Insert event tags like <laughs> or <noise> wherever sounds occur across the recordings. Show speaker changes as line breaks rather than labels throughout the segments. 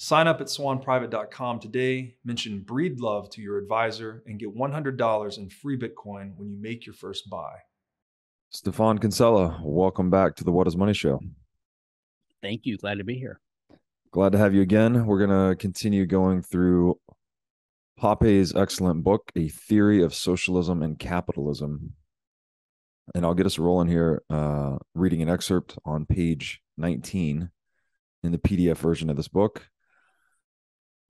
Sign up at swanprivate.com today, mention Breedlove to your advisor, and get $100 in free Bitcoin when you make your first buy.
Stephan Kinsella, welcome back to the What is Money Show.
Thank you. Glad to be here.
Glad to have you again. We're going to continue going through Hoppe's excellent book, A Theory of Socialism and Capitalism. And I'll get us rolling here, uh, reading an excerpt on page 19 in the PDF version of this book.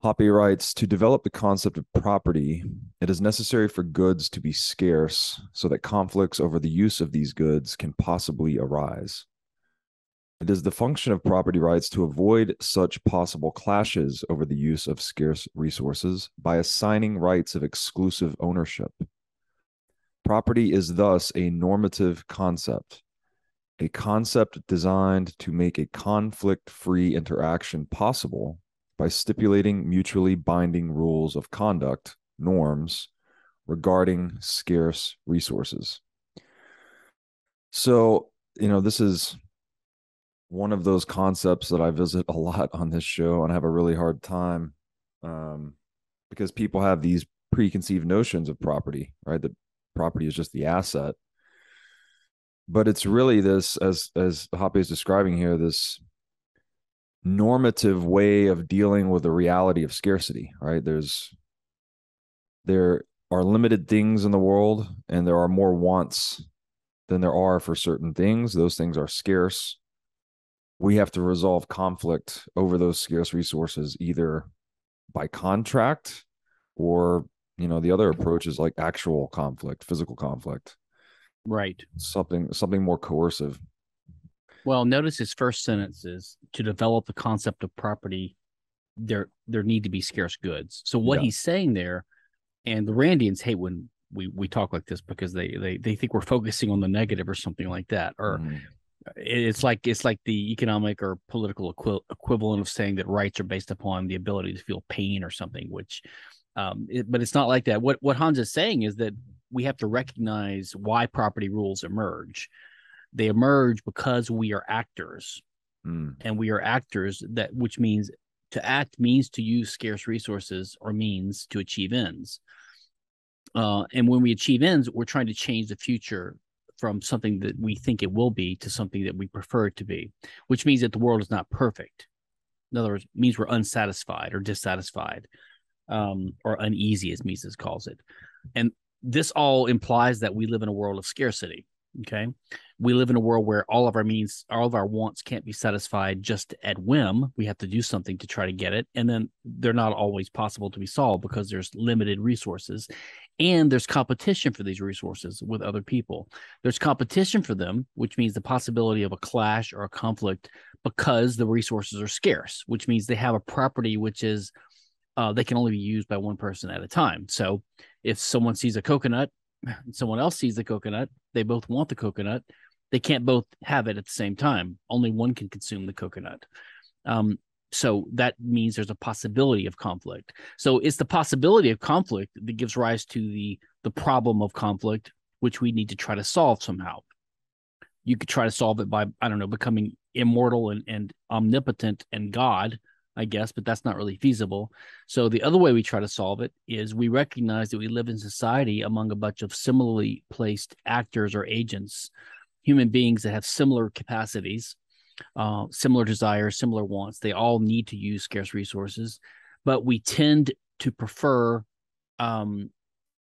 Hoppe writes To develop the concept of property, it is necessary for goods to be scarce so that conflicts over the use of these goods can possibly arise. It is the function of property rights to avoid such possible clashes over the use of scarce resources by assigning rights of exclusive ownership. Property is thus a normative concept, a concept designed to make a conflict free interaction possible by stipulating mutually binding rules of conduct, norms, regarding scarce resources. So, you know, this is one of those concepts that I visit a lot on this show and I have a really hard time um, because people have these preconceived notions of property, right? That property is just the asset. But it's really this, as as Hoppe is describing here, this normative way of dealing with the reality of scarcity right? There's there are limited things in the world and there are more wants than there are for certain things. Those things are scarce. We have to resolve conflict over those scarce resources either by contract or you know the other approach is like actual conflict physical conflict.
Right.
Something something more coercive
well, notice his first sentence is to develop the concept of property, there there need to be scarce goods. So what yeah. he's saying there, and the Randians hate when we we talk like this because they they they think we're focusing on the negative or something like that, or mm. it's like it's like the economic or political equi- equivalent of saying that rights are based upon the ability to feel pain or something, which. Um, it, but it's not like that. What what Hans is saying is that we have to recognize why property rules emerge they emerge because we are actors. Mm. and we are actors that which means to act means to use scarce resources or means to achieve ends. Uh, and when we achieve ends we're trying to change the future from something that we think it will be to something that we prefer it to be which means that the world is not perfect. In other words means we're unsatisfied or dissatisfied um, or uneasy as mises calls it. And this all implies that we live in a world of scarcity okay we live in a world where all of our means, all of our wants can't be satisfied just at whim. We have to do something to try to get it. And then they're not always possible to be solved because there's limited resources and there's competition for these resources with other people. There's competition for them, which means the possibility of a clash or a conflict because the resources are scarce, which means they have a property which is uh, they can only be used by one person at a time. So if someone sees a coconut, someone else sees the coconut, they both want the coconut they can't both have it at the same time. Only one can consume the coconut. Um, so that means there's a possibility of conflict. So it's the possibility of conflict that gives rise to the the problem of conflict, which we need to try to solve somehow. you could try to solve it by I don't know becoming immortal and, and omnipotent and God, I guess, but that's not really feasible. So the other way we try to solve it is we recognize that we live in society among a bunch of similarly placed actors or agents, human beings that have similar capacities, uh, similar desires, similar wants. They all need to use scarce resources, but we tend to prefer um,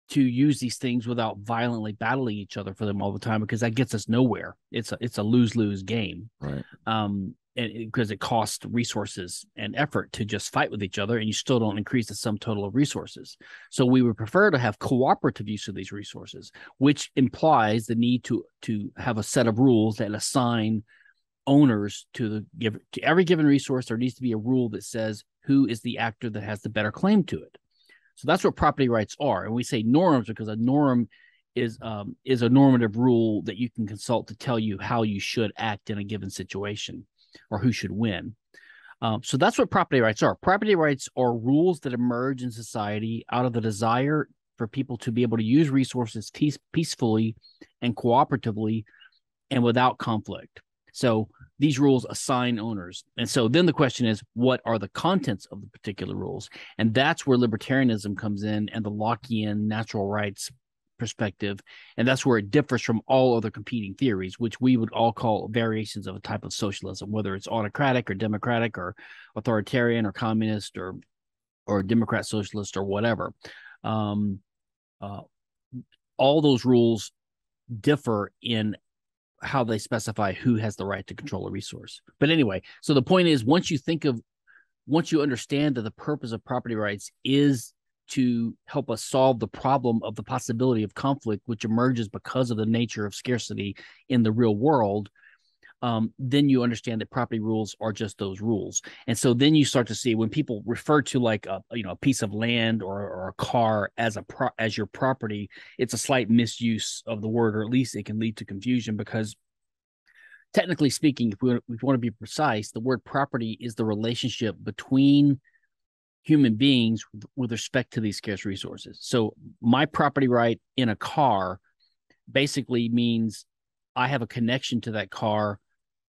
to use these things without violently battling each other for them all the time because that gets us nowhere. It's a it's a lose lose game.
Right.
Um, and because it, costs resources and effort to just fight with each other, and you still don't increase the sum total of resources. So we would prefer to have cooperative use of these resources, which implies the need to to have a set of rules that assign owners to the give to every given resource. There needs to be a rule that says who is the actor that has the better claim to it. So that's what property rights are. And we say norms because a norm is um, is a normative rule that you can consult to tell you how you should act in a given situation or who should win. Um, so that's what property rights are. Property rights are rules that emerge in society out of the desire for people to be able to use resources peace, peacefully and cooperatively and without conflict. So these rules assign owners. And so then the question is, what are the contents of the particular rules? And that's where libertarianism comes in and the Lockean natural rights perspective. And that's where it differs from all other competing theories, which we would all call variations of a type of socialism, whether it's autocratic or democratic or authoritarian or communist or or Democrat socialist or whatever. Um, uh, all those rules differ in how they specify who has the right to control a resource. But anyway, so the point is once you think of once you understand that the purpose of property rights is to help us solve the problem of the possibility of conflict which emerges because of the nature of scarcity in the real world um, then you understand that property rules are just those rules. And so then you start to see when people refer to like a you know a piece of land or, or a car as a pro- as your property it's a slight misuse of the word or at least it can lead to confusion because technically speaking if we, if we want to be precise the word property is the relationship between human beings with respect to these scarce resources so my property right in a car basically means i have a connection to that car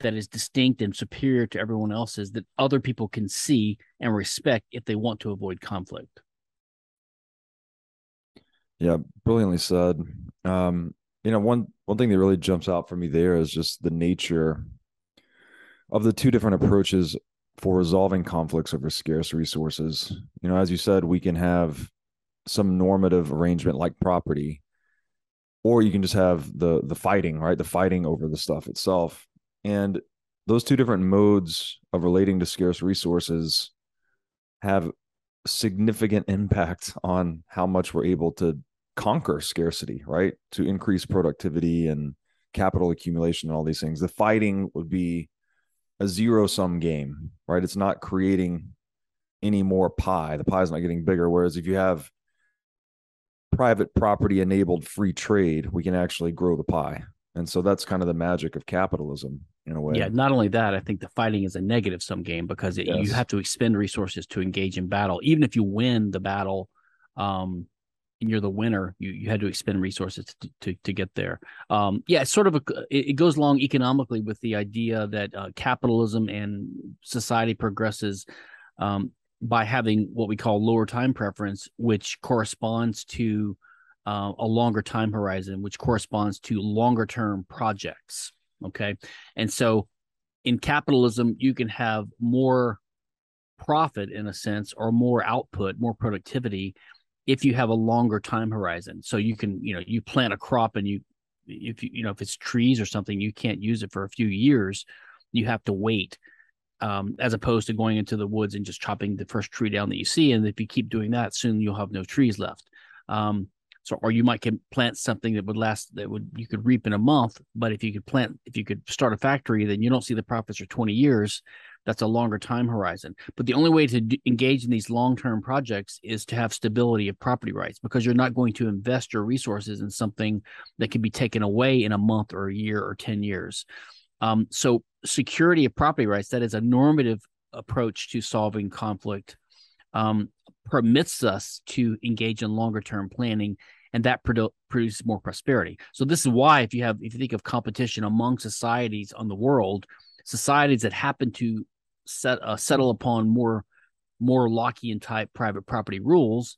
that is distinct and superior to everyone else's that other people can see and respect if they want to avoid conflict.
Yeah, brilliantly said. Um, you know, one one thing that really jumps out for me there is just the nature of the two different approaches for resolving conflicts over scarce resources. You know, as you said, we can have some normative arrangement like property, or you can just have the the fighting, right? The fighting over the stuff itself. And those two different modes of relating to scarce resources have significant impact on how much we're able to conquer scarcity, right? To increase productivity and capital accumulation and all these things. The fighting would be a zero sum game, right? It's not creating any more pie. The pie is not getting bigger. Whereas if you have private property enabled free trade, we can actually grow the pie. And so that's kind of the magic of capitalism in a way.
Yeah, not only that, I think the fighting is a negative sum game because it, yes. you have to expend resources to engage in battle. Even if you win the battle, um, and you're the winner, you, you had to expend resources to, to, to get there. Um, yeah, it's sort of a, it, goes along economically with the idea that uh, capitalism and society progresses um, by having what we call lower time preference, which corresponds to uh, a longer time horizon, which corresponds to longer term projects. Okay. And so in capitalism, you can have more profit in a sense or more output, more productivity if you have a longer time horizon. So you can, you know, you plant a crop and you, if you, you know, if it's trees or something, you can't use it for a few years. You have to wait. Um, as opposed to going into the woods and just chopping the first tree down that you see. And if you keep doing that, soon you'll have no trees left. Um, so, or you might can plant something that would last that would you could reap in a month. But if you could plant, if you could start a factory, then you don't see the profits for 20 years. That's a longer time horizon. But the only way to d- engage in these long term projects is to have stability of property rights because you're not going to invest your resources in something that can be taken away in a month or a year or 10 years. Um, so, security of property rights, that is a normative approach to solving conflict um, permits us to engage in longer term planning and that produ- produces more prosperity. So this is why, if you have, if you think of competition among societies on the world, societies that happen to set uh, settle upon more more Lockean type private property rules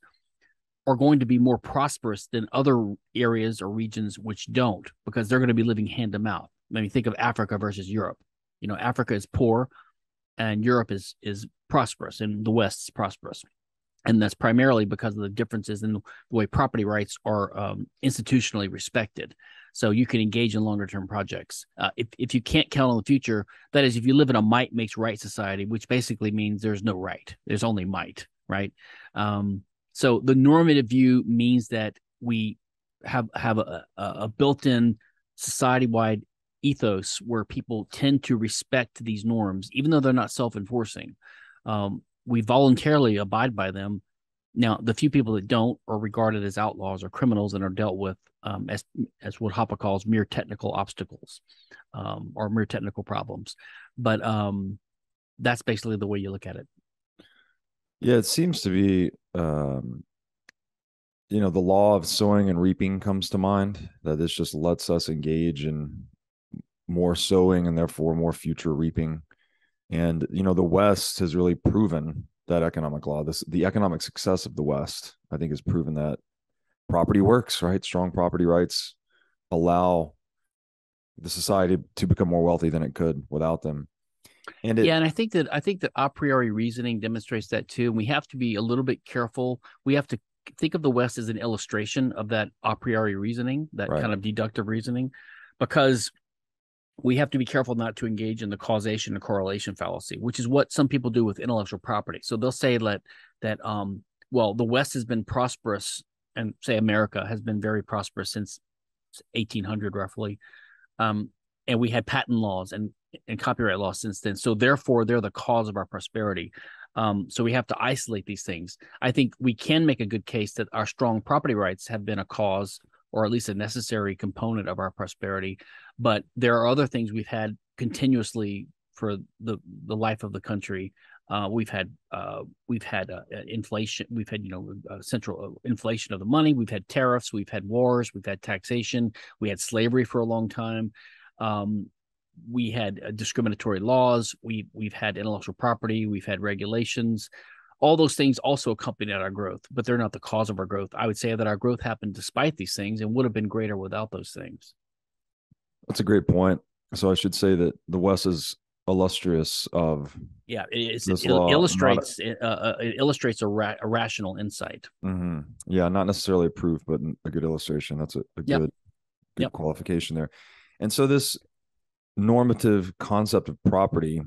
are going to be more prosperous than other areas or regions which don't, because they're going to be living hand to mouth. I mean, think of Africa versus Europe. You know, Africa is poor, and Europe is is prosperous, and the West is prosperous and that's primarily because of the differences in the way property rights are um, institutionally respected. So you can engage in longer term projects. Uh, if if you can't count on the future, that is, if you live in a might makes right society, which basically means there's no right, there's only might, right? Um, so the normative view means that we have have a, a built-in society-wide ethos where people tend to respect these norms, even though they're not self-enforcing. Um, we voluntarily abide by them. Now, the few people that don't are regarded as outlaws or criminals and are dealt with um, as as what Hoppe calls mere technical obstacles um, or mere technical problems. But um, that's basically the way you look at it.
Yeah, it seems to be, um, you know, the law of sowing and reaping comes to mind. That this just lets us engage in more sowing and therefore more future reaping. And you know, the West has really proven that economic law. This the economic success of the West, I think, has proven that property works. Right, strong property rights allow the society to become more wealthy than it could without them.
And it, yeah, and I think that I think that a priori reasoning demonstrates that too. And we have to be a little bit careful. We have to think of the West as an illustration of that a priori reasoning, that right. kind of deductive reasoning, because we have to be careful not to engage in the causation and correlation fallacy, which is what some people do with intellectual property. So they'll say that that um well the West has been prosperous and say America has been very prosperous since 1800 roughly, um, and we had patent laws and and copyright laws since then. So therefore they're the cause of our prosperity. Um, so we have to isolate these things. I think we can make a good case that our strong property rights have been a cause or at least a necessary component of our prosperity. But there are other things we've had continuously for the the life of the country. Uh, we've had uh, we've had uh, inflation. We've had you know uh, central uh, inflation of the money. We've had tariffs. We've had wars. We've had taxation. We had slavery for a long time. Um, we had uh, discriminatory laws. We we've had intellectual property. We've had regulations all those things also accompanied our growth, but they're not the cause of our growth. I would say that our growth happened despite these things and would have been greater without those things.
That's a great point. So I should say that the West is illustrious of
yeah it, it illustrates a, uh, uh, it illustrates a, ra- a rational insight
mm-hmm. yeah not necessarily a proof but a good illustration that's a, a yep. good good yep. qualification there and so this normative concept of property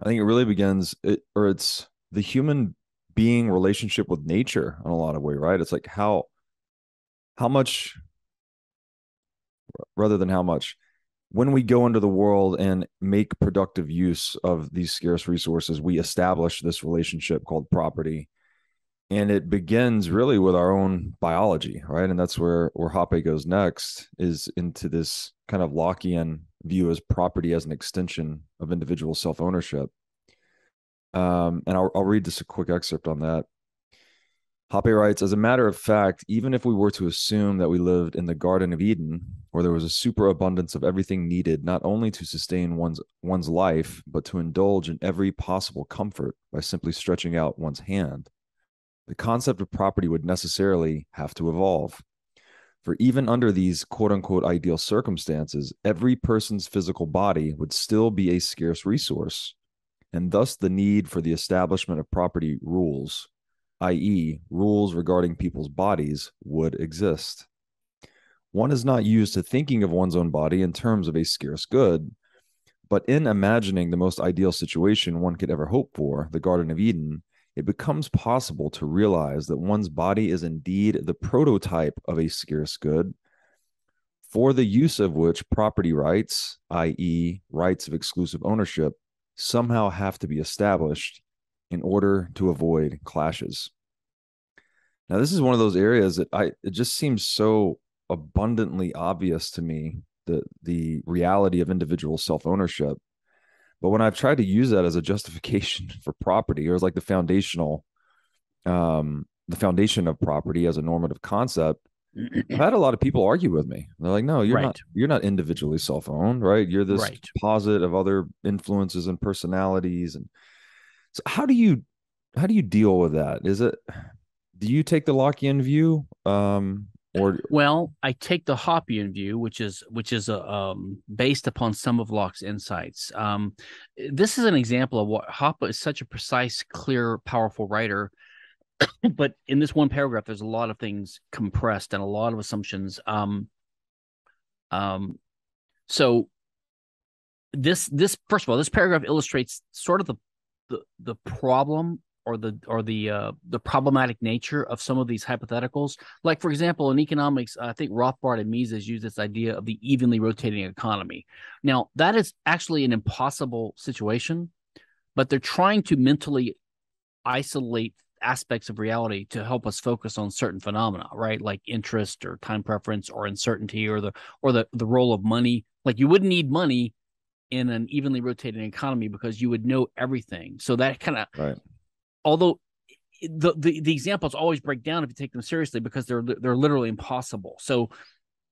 i think it really begins it or it's the human being relationship with nature in a lot of way, right? It's like how how much rather than how much when we go into the world and make productive use of these scarce resources, we establish this relationship called property. And it begins really with our own biology, right? And that's where where Hoppe goes next is into this kind of Lockean view as property as an extension of individual self-ownership. Um, and I'll, I'll read just a quick excerpt on that. Hoppe writes, as a matter of fact, even if we were to assume that we lived in the Garden of Eden, where there was a superabundance of everything needed not only to sustain one's one's life, but to indulge in every possible comfort by simply stretching out one's hand, the concept of property would necessarily have to evolve. For even under these quote unquote ideal circumstances, every person's physical body would still be a scarce resource and thus the need for the establishment of property rules, i.e., rules regarding people's bodies, would exist. One is not used to thinking of one's own body in terms of a scarce good, but in imagining the most ideal situation one could ever hope for, the Garden of Eden, it becomes possible to realize that one's body is indeed the prototype of a scarce good, for the use of which property rights, i.e., rights of exclusive ownership, somehow have to be established in order to avoid clashes. Now, this is one of those areas that I it just seems so abundantly obvious to me the the reality of individual self ownership. But when I've tried to use that as a justification <laughs> for property, or as like the foundational, um, the foundation of property as a normative concept, I've had a lot of people argue with me. They're like, "No, you're
Right.
not. You're not individually self-owned, right? You're this
Right.
composite of other influences and personalities." And so, how do you how do you deal with that? Is it do you take the Lockean view, um, or
Well, I take the Hoppian view, which is which is uh, um, based upon some of Locke's insights. Um, this is an example of what Hoppe is such a precise, clear, powerful writer. <coughs> but in this one paragraph, there's a lot of things compressed and a lot of assumptions. Um, um, so this this first of all, this paragraph illustrates sort of the the the problem or the or the uh, the problematic nature of some of these hypotheticals. Like for example, in economics, I think Rothbard and Mises use this idea of the evenly rotating economy. Now that is actually an impossible situation, but they're trying to mentally isolate aspects of reality to help us focus on certain phenomena right like interest or time preference or uncertainty or the or the the role of money like you wouldn't need money in an evenly rotating economy because you would know everything so that kind of
right?
although eh, the, the the examples always break down if you take them seriously because they're they're literally impossible. So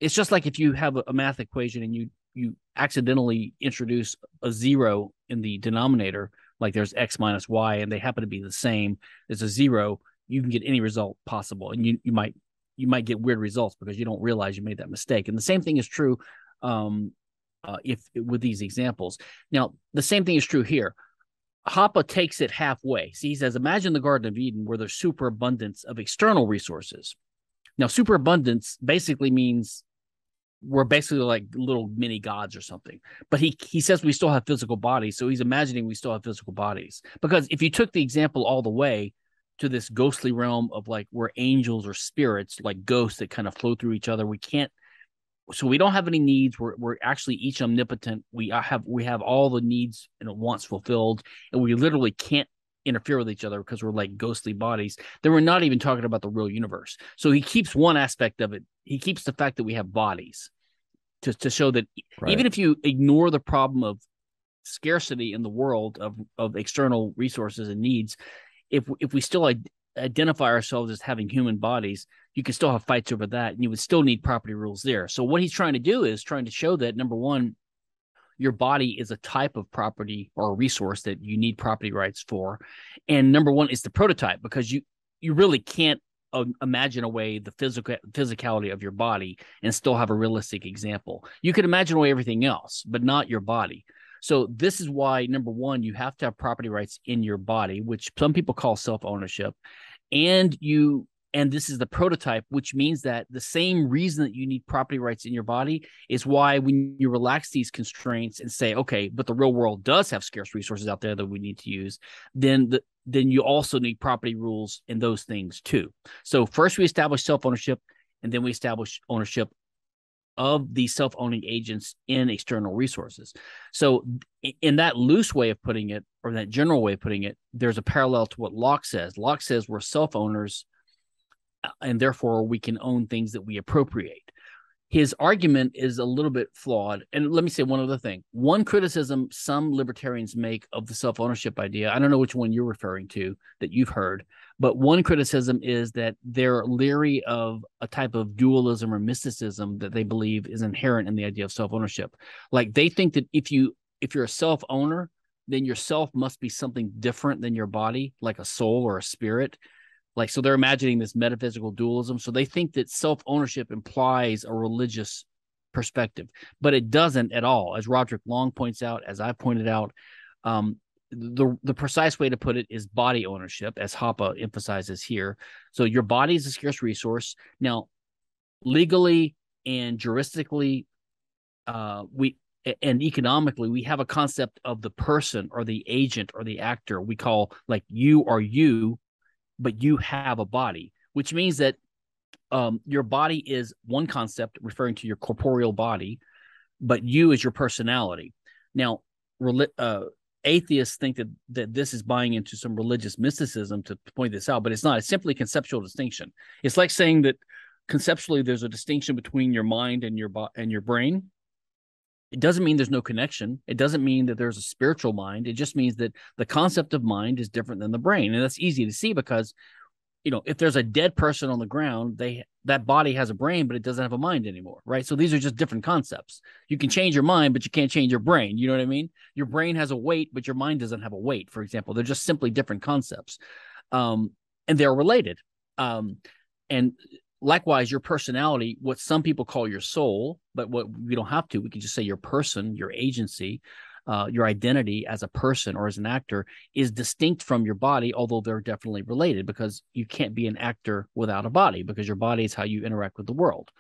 it's just like if you have a, a math equation and you you accidentally introduce a zero in the denominator, like there's x minus y, and they happen to be the same as a zero, you can get any result possible, and you you might you might get weird results because you don't realize you made that mistake. And the same thing is true um, uh, if with these examples. Now, the same thing is true here. Hoppe takes it halfway. See, he says, imagine the Garden of Eden where there's superabundance of external resources. Now, superabundance basically means we're basically like little mini gods or something. But he he says we still have physical bodies, so he's imagining we still have physical bodies. Because if you took the example all the way to this ghostly realm of like we're angels or spirits, like ghosts that kind of flow through each other, we can't so we don't have any needs. We're we're actually each omnipotent. We uh, have we have all the needs and wants fulfilled, and we literally can't interfere with each other because we're like ghostly bodies. Then we're not even talking about the real universe. So he keeps one aspect of it. He keeps the fact that we have bodies to to show that
Right.
even if you ignore the problem of scarcity in the world of of external resources and needs, if if we still id- identify ourselves as having human bodies, you can still have fights over that, and you would still need property rules there. So what he's trying to do is trying to show that number one, your body is a type of property or a resource that you need property rights for, and number one is the prototype because you you really can't imagine away the physical physicality of your body and still have a realistic example. You can imagine away everything else, but not your body. So this is why number one, you have to have property rights in your body, which some people call self ownership, and you and this is the prototype, which means that the same reason that you need property rights in your body is why when you relax these constraints and say, okay, but the real world does have scarce resources out there that we need to use, then the then you also need property rules in those things too. So first we establish self ownership, and then we establish ownership of the self owning agents in external resources. So, in that loose way of putting it, or that general way of putting it, there's a parallel to what Locke says. Locke says we're self owners, and therefore we can own things that we appropriate. His argument is a little bit flawed. And let me say one other thing. One criticism some libertarians make of the self ownership idea, I don't know which one you're referring to that you've heard, but one criticism is that they're leery of a type of dualism or mysticism that they believe is inherent in the idea of self ownership. Like they think that if you if you're a self owner, then yourself must be something different than your body, like a soul or a spirit. Like so, they're imagining this metaphysical dualism. So they think that self ownership implies a religious perspective, but it doesn't at all. As Roderick Long points out, as I pointed out, um, the the precise way to put it is body ownership, as Hoppe emphasizes here. So your body is a scarce resource. Now, legally and juristically, uh, we and economically, we have a concept of the person or the agent or the actor. We call like you are you, but you have a body, which means that um, your body is one concept referring to your corporeal body, but you is your personality. Now, uh, atheists think that that this is buying into some religious mysticism to point this out, but it's not. It's simply conceptual distinction. It's like saying that conceptually there's a distinction between your mind and your bo- and your brain. It doesn't mean there's no connection. It doesn't mean that there's a spiritual mind. It just means that the concept of mind is different than the brain, and that's easy to see because you know, if there's a dead person on the ground, they that body has a brain, but it doesn't have a mind anymore, right? So these are just different concepts. You can change your mind, but you can't change your brain. You know what I mean? Your brain has a weight, but your mind doesn't have a weight. For example, they're just simply different concepts, um, and they're related. Um, and likewise, your personality, what some people call your soul, but what we don't have to, we can just say your person, your agency, uh, your identity as a person or as an actor is distinct from your body, although they're definitely related because you can't be an actor without a body because your body is how you interact with the world.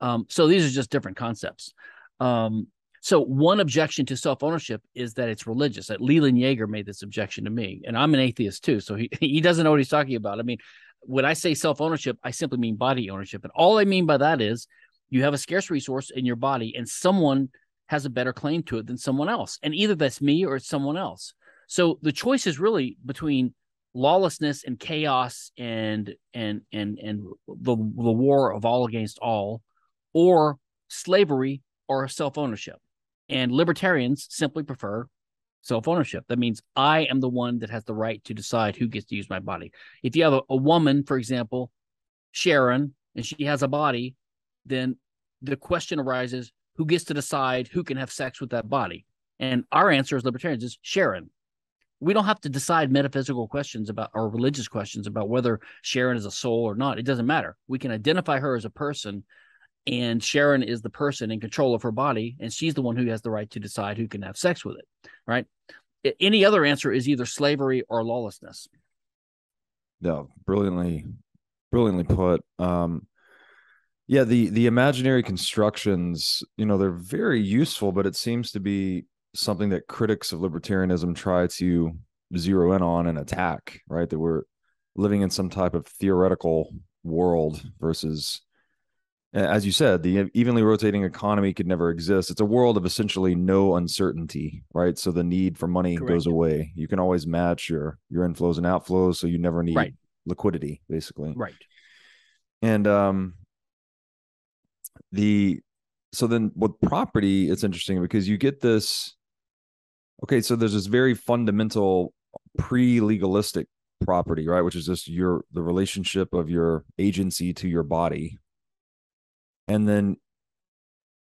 Um, so these are just different concepts. Um, so one objection to self-ownership is that it's religious. That Leland Yeager made this objection to me, and I'm an atheist too, so he <laughs> he doesn't know what he's talking about. I mean, when I say self-ownership, I simply mean body ownership, and all I mean by that is you have a scarce resource in your body, and someone has a better claim to it than someone else. And either that's me or it's someone else. So the choice is really between lawlessness and chaos and and and and the the war of all against all or slavery or self-ownership. And libertarians simply prefer self-ownership. That means I am the one that has the right to decide who gets to use my body. If you have a, a woman, for example, Sharon, and she has a body, then the question arises who gets to decide who can have sex with that body? And our answer as libertarians is Sharon. We don't have to decide metaphysical questions about or religious questions about whether Sharon is a soul or not. It doesn't matter. We can identify her as a person, and Sharon is the person in control of her body, and she's the one who has the right to decide who can have sex with it. Right? Any other answer is either slavery or lawlessness.
Yeah, brilliantly, brilliantly put. Um, yeah, the the imaginary constructions, you know, they're very useful, but it seems to be something that critics of libertarianism try to zero in on and attack, right? That we're living in some type of theoretical world versus as you said, the evenly rotating economy could never exist. It's a world of essentially no uncertainty, right? So the need for money Correct. goes away. You can always match your your inflows and outflows, so you never need right. liquidity, basically.
Right.
And um, the so then with property it's interesting because you get this okay so there's this very fundamental pre-legalistic property right which is just your the relationship of your agency to your body and then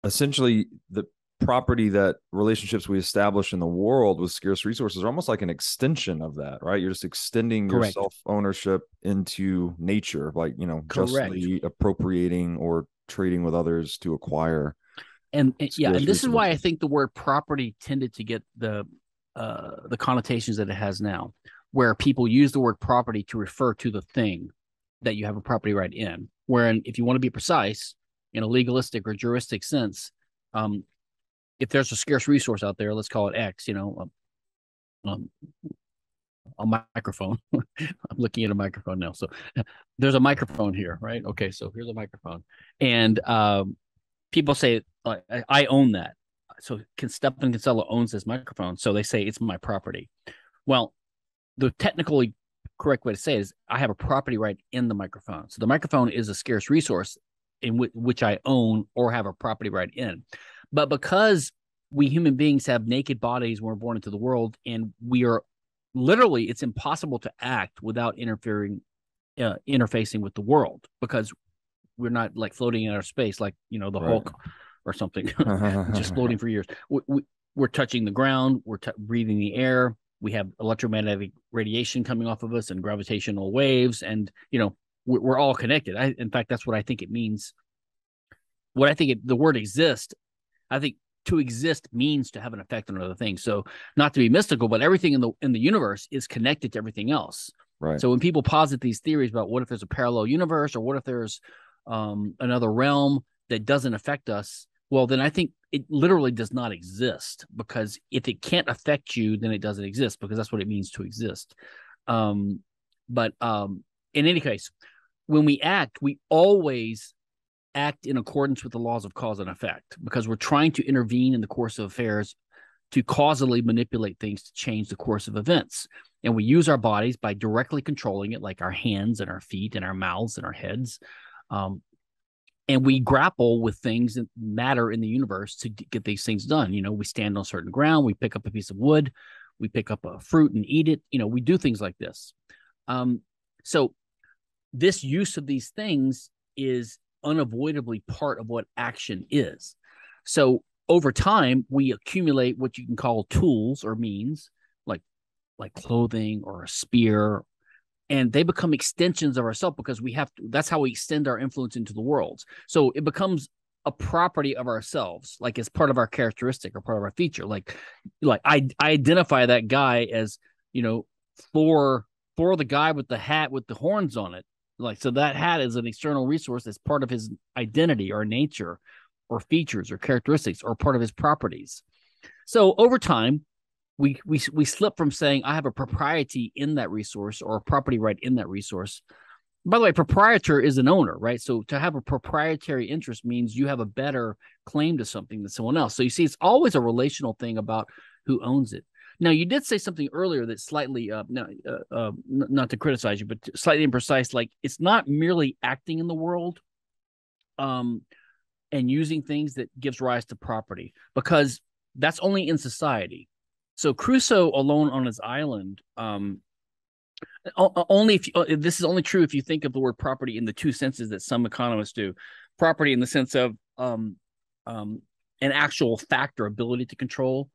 essentially the property that relationships we establish in the world with scarce resources are almost like an extension of that right you're just extending Correct. your self ownership into nature like you know Correct. justly appropriating or trading with others to acquire.
And, and yeah, and this is why I think the word property tended to get the uh, the connotations that it has now, where people use the word property to refer to the thing that you have a property right in. Wherein, if you want to be precise, in a legalistic or juristic sense, um, if there's a scarce resource out there, let's call it X, you know, um, um a microphone. <laughs> I'm looking at a microphone now. So <laughs> there's a microphone here, right? Okay, so here's a microphone, and um, people say uh, I own that. So Stephan Kinsella owns this microphone, so they say it's my property. Well, the technically correct way to say it is I have a property right in the microphone. So the microphone is a scarce resource in w- which I own or have a property right in. But because we human beings have naked bodies when we're born into the world and we are literally it's impossible to act without interfering uh, interfacing with the world because we're not like floating in our space like you know the right. hulk or something <laughs> <laughs> just floating for years we, we, we're touching the ground we're t- breathing the air we have electromagnetic radiation coming off of us and gravitational waves and you know we're, all connected I, in fact that's what i think it means what i think it, the word exist i think to exist means to have an effect on other things. So not to be mystical, but everything in the in the universe is connected to everything else.
Right.
So when people posit these theories about what if there's a parallel universe or what if there's um, another realm that doesn't affect us, well, then I think it literally does not exist because if it can't affect you, then it doesn't exist because that's what it means to exist. Um, but um, in any case, when we act, we always act in accordance with the laws of cause and effect because we're trying to intervene in the course of affairs to causally manipulate things to change the course of events. And we use our bodies by directly controlling it, like our hands and our feet and our mouths and our heads. Um, and we grapple with things that matter in the universe to get these things done. You know, we stand on certain ground, we pick up a piece of wood, we pick up a fruit and eat it. You know, we do things like this. Um, so this use of these things is unavoidably part of what action is. So over time, we accumulate what you can call tools or means, like like clothing or a spear, and they become extensions of ourselves because we have to. That's how we extend our influence into the world. So it becomes a property of ourselves, like as part of our characteristic or part of our feature. Like, like I, I identify that guy as you know for for the guy with the hat with the horns on it. Like so, that hat is an external resource that's part of his identity or nature or features or characteristics or part of his properties. So over time, we we we slip from saying I have a propriety in that resource or a property right in that resource. By the way, proprietor is an owner, right? So to have a proprietary interest means you have a better claim to something than someone else. So you see, it's always a relational thing about who owns it. Now, you did say something earlier that's slightly, uh, no, uh, uh, not to criticize you, but slightly imprecise. Like it's not merely acting in the world. Um, and using things that gives rise to property because that's only in society. So Crusoe alone on his island, um, only if you, uh, this is only true if you think of the word property in the two senses that some economists do. Property in the sense of um, um, an actual fact or ability to control,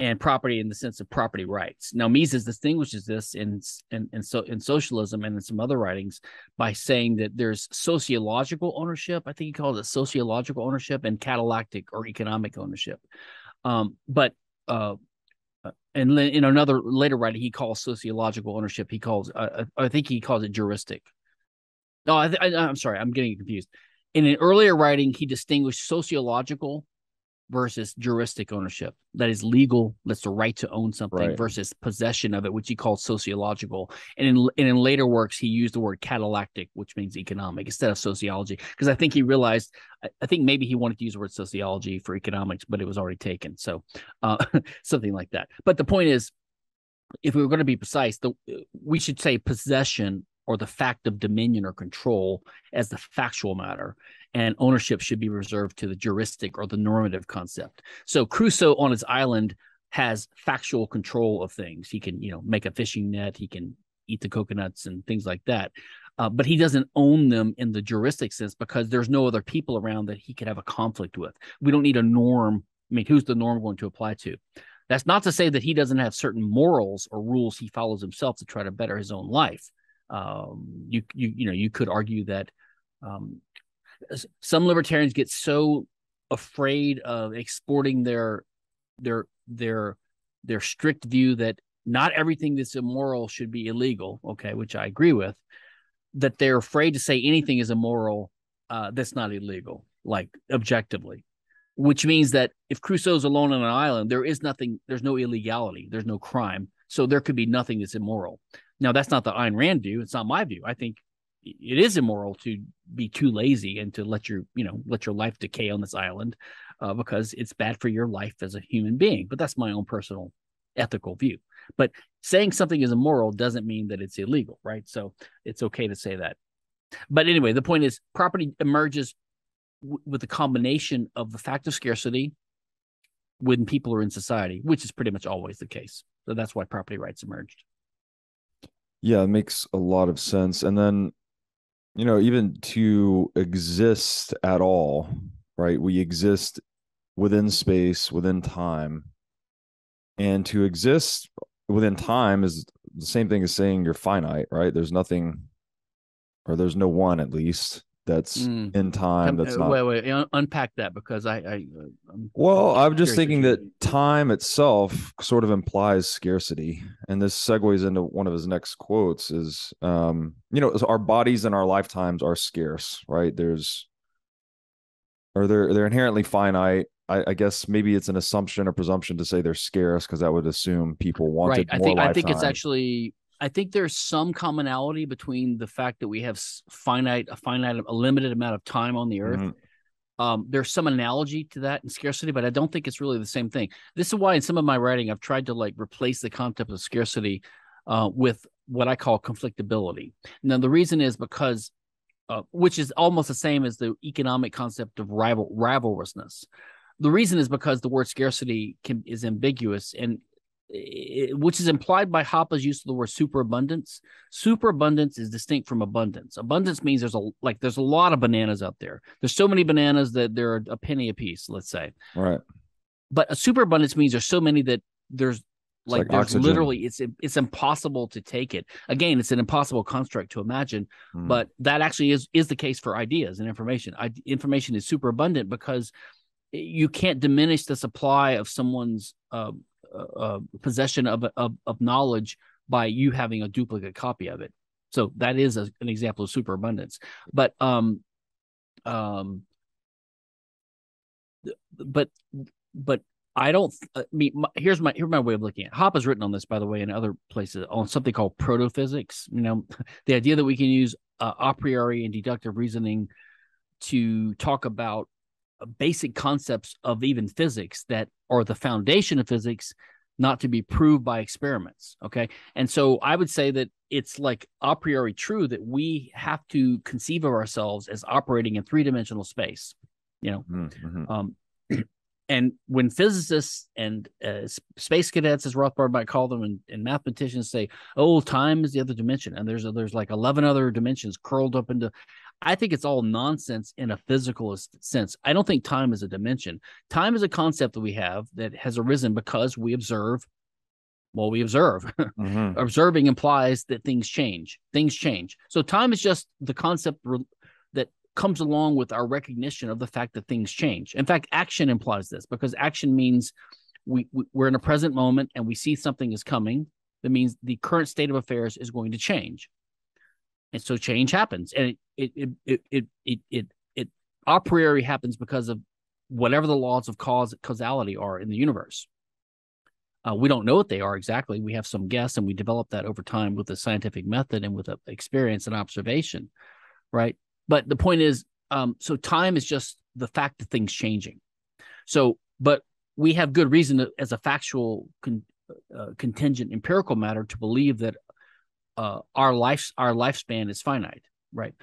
and property in the sense of property rights. Now, Mises distinguishes this in in in, so, in socialism and in some other writings by saying that there's sociological ownership. I think he calls it sociological ownership and catallactic or economic ownership. Um, but uh, and in another later writing, he calls sociological ownership. He calls uh, uh I think he calls it juristic. No, I, I'm sorry, I'm getting confused. In an earlier writing, he distinguished sociological versus juristic ownership that is legal that's the right to own something right. versus possession of it which he called sociological. And in and in later works he used the word catallactic which means economic instead of sociology. Because i think he realized I, think maybe he wanted to use the word sociology for economics but it was already taken. So uh, <laughs> something like that. But the point is if we were going to be precise the we should say possession or the fact of dominion or control as the factual matter and ownership should be reserved to the juristic or the normative concept. So Crusoe on his island has factual control of things. He can, you know, make a fishing net, he can eat the coconuts and things like that. Uh, but he doesn't own them in the juristic sense because there's no other people around that he could have a conflict with. We don't need a norm. I mean, who's the norm going to apply to? That's not to say that he doesn't have certain morals or rules he follows himself to try to better his own life. Um, you you you know you could argue that um, some libertarians get so afraid of exporting their their their their strict view that not everything that's immoral should be illegal okay which i agree with that they're afraid to say anything is immoral uh, that's not illegal like objectively which means that if crusoe's alone on an island there is nothing there's no illegality there's no crime so there could be nothing that's immoral now that's not the Ayn Rand view. It's not my view. I think it is immoral to be too lazy and to let your you know let your life decay on this island uh, because it's bad for your life as a human being. But that's my own personal ethical view. But saying something is immoral doesn't mean that it's illegal right? So it's okay to say that. But anyway the point is property emerges w- with a combination of the fact of scarcity when people are in society which is pretty much always the case. So that's why property rights emerged.
Yeah it makes a lot of sense. And then you know, even to exist at all, right? We exist within space, within time. And to exist within time is the same thing as saying you're finite, right? There's nothing, or there's no one at least that's mm. in time. That's
uh,
not.
Wait, wait, unpack that because I, I
I'm well, I'm just thinking that time itself sort of implies scarcity, and this segues into one of his next quotes: "Is um, you know, our bodies and our lifetimes are scarce, right? There's, or they're they're inherently finite. I, I, guess maybe it's an assumption or presumption to say they're scarce because that would assume people wanted right. I
think. I think it's actually I think there's some commonality between the fact that we have finite, a finite, a limited amount of time on the earth. Mm-hmm. Um, there's some analogy to that in scarcity, but I don't think it's really the same thing. This is why in some of my writing I've tried to like replace the concept of scarcity uh, with what I call conflictability. Now the reason is because, uh, which is almost the same as the economic concept of rival rivalrousness. The reason is because the word scarcity can, is ambiguous and which is implied by Hoppe's use of the word superabundance. Superabundance is distinct from abundance. Abundance means there's a like there's a lot of bananas out there. There's so many bananas that they're a penny a piece, let's say.
Right.
But a superabundance means there's so many that there's like,
like
there's
oxygen.
literally it's it's impossible to take it. Again, it's an impossible construct to imagine,
Hmm.
but that actually is is the case for ideas and information. I, information is superabundant because you can't diminish the supply of someone's uh, uh, uh, possession of, of of knowledge by you having a duplicate copy of it. So that is a, an example of superabundance. But um, um, but but I don't. I mean, my, here's my here's my way of looking at. It. has written on this, by the way, in other places on something called protophysics. You know, <laughs> the idea that we can use uh, a priori and deductive reasoning to talk about uh, basic concepts of even physics that are the foundation of physics not to be proved by experiments okay and so i would say that it's like a priori true that we have to conceive of ourselves as operating in three-dimensional space you know
Mhm, mhm.
um, <clears throat> and when physicists and uh, space cadets, as Rothbard might call them, and, and mathematicians say, "Oh, time is the other dimension," and there's there's like eleven other dimensions curled up into. I think it's all nonsense in a physical sense. I don't think time is a dimension. Time is a concept that we have that has arisen because we observe. Well, we observe. <laughs>
Mhm.
Observing implies that things change. Things change. So time is just the concept re- that comes along with our recognition of the fact that things change. In fact, action implies this because action means we, we we're in a present moment and we see something is coming. That means the current state of affairs is going to change, and so change happens, and it it it it it it, it a priori happens because of whatever the laws of cause causality are in the universe. Uh, we don't know what they are exactly. We have some guess, and we develop that over time with a scientific method and with a experience and observation, right? But the point is, um, so time is just the fact of things changing. So, but we have good reason to, as a factual con, uh, contingent empirical matter to believe that uh, our life our lifespan is finite, right?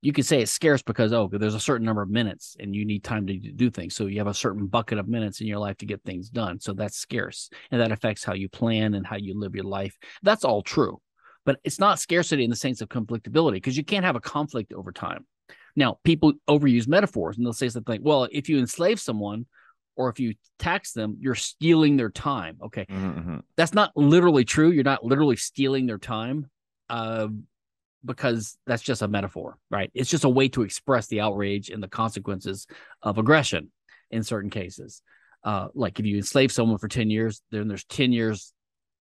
You can say it's scarce because oh, there's a certain number of minutes and you need time to do things. So you have a certain bucket of minutes in your life to get things done. So that's scarce, and that affects how you plan and how you live your life. That's all true, but it's not scarcity in the sense of conflictability because you can't have a conflict over time. Now, people overuse metaphors and they'll say something like, well, if you enslave someone or if you tax them, you're stealing their time. Okay.
Mhm, mhm.
That's not literally true. You're not literally stealing their time uh, because that's just a metaphor, right? It's just a way to express the outrage and the consequences of aggression in certain cases. Uh, like if you enslave someone for 10 years, then there's 10 years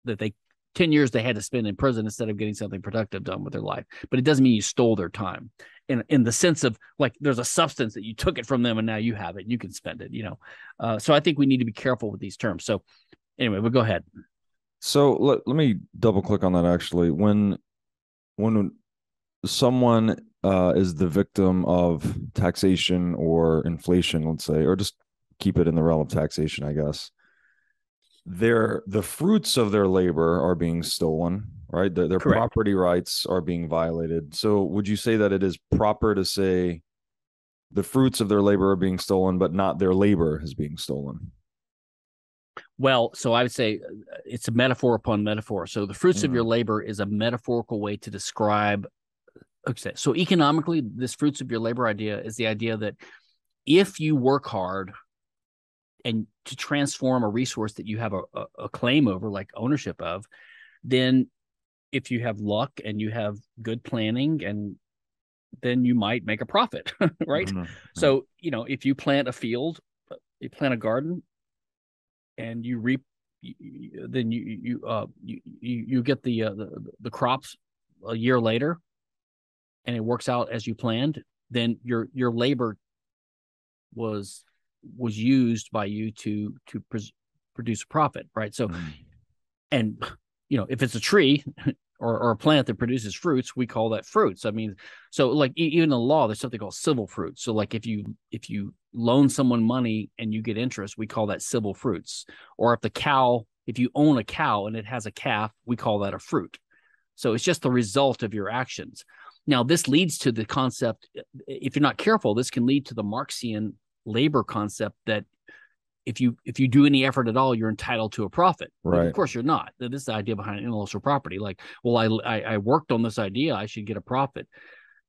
that they 10 years they had to spend in prison instead of getting something productive done with their life. But it doesn't mean you stole their time in in the sense of like there's a substance that you took it from them and now you have it and you can spend it, you know. Uh, so I think we need to be careful with these terms. So anyway, we'll go ahead.
So let, let me double click on that actually. When when someone uh, is the victim of taxation or inflation, let's say, or just keep it in the realm of taxation, I guess. Their the fruits of their labor are being mm. stolen, right? Their, their
Correct.
property rights are being violated. So would you say that it is proper to say the fruits of their labor are being stolen, but not their labor is being stolen?
Well, so I would say uh, it's a metaphor upon metaphor. So the fruits of your mm-hmm. labor is a metaphorical way to describe. Uh, okay, so economically, this fruits of your labor idea is the idea that if you work hard and to transform a resource that you have a, a, a claim over, like ownership of, then if you have luck and you have good planning and then you might make a profit, <laughs> right?
Mhm.
So, you know, if you plant a field, you plant a garden and you reap then you you uh you you, you get the, uh, the the crops a year later and it works out as you planned, then your your labor was was used by you to to pres- produce a profit, right? So
Mhm.
and you know if it's a tree <laughs> or, or a plant that produces fruits we call that fruits. I mean so like even in the law there's something called civil fruits. So like if you if you loan someone money and you get interest we call that civil fruits. Or if the cow if you own a cow and it has a calf we call that a fruit. So it's just the result of your actions. Now this leads to the concept if you're not careful this can lead to the marxian labor concept that if you if you do any effort at all, you're entitled to a profit.
Right.
But of course, you're not. This is the idea behind intellectual property. Like, well, I, I I worked on this idea, I should get a profit.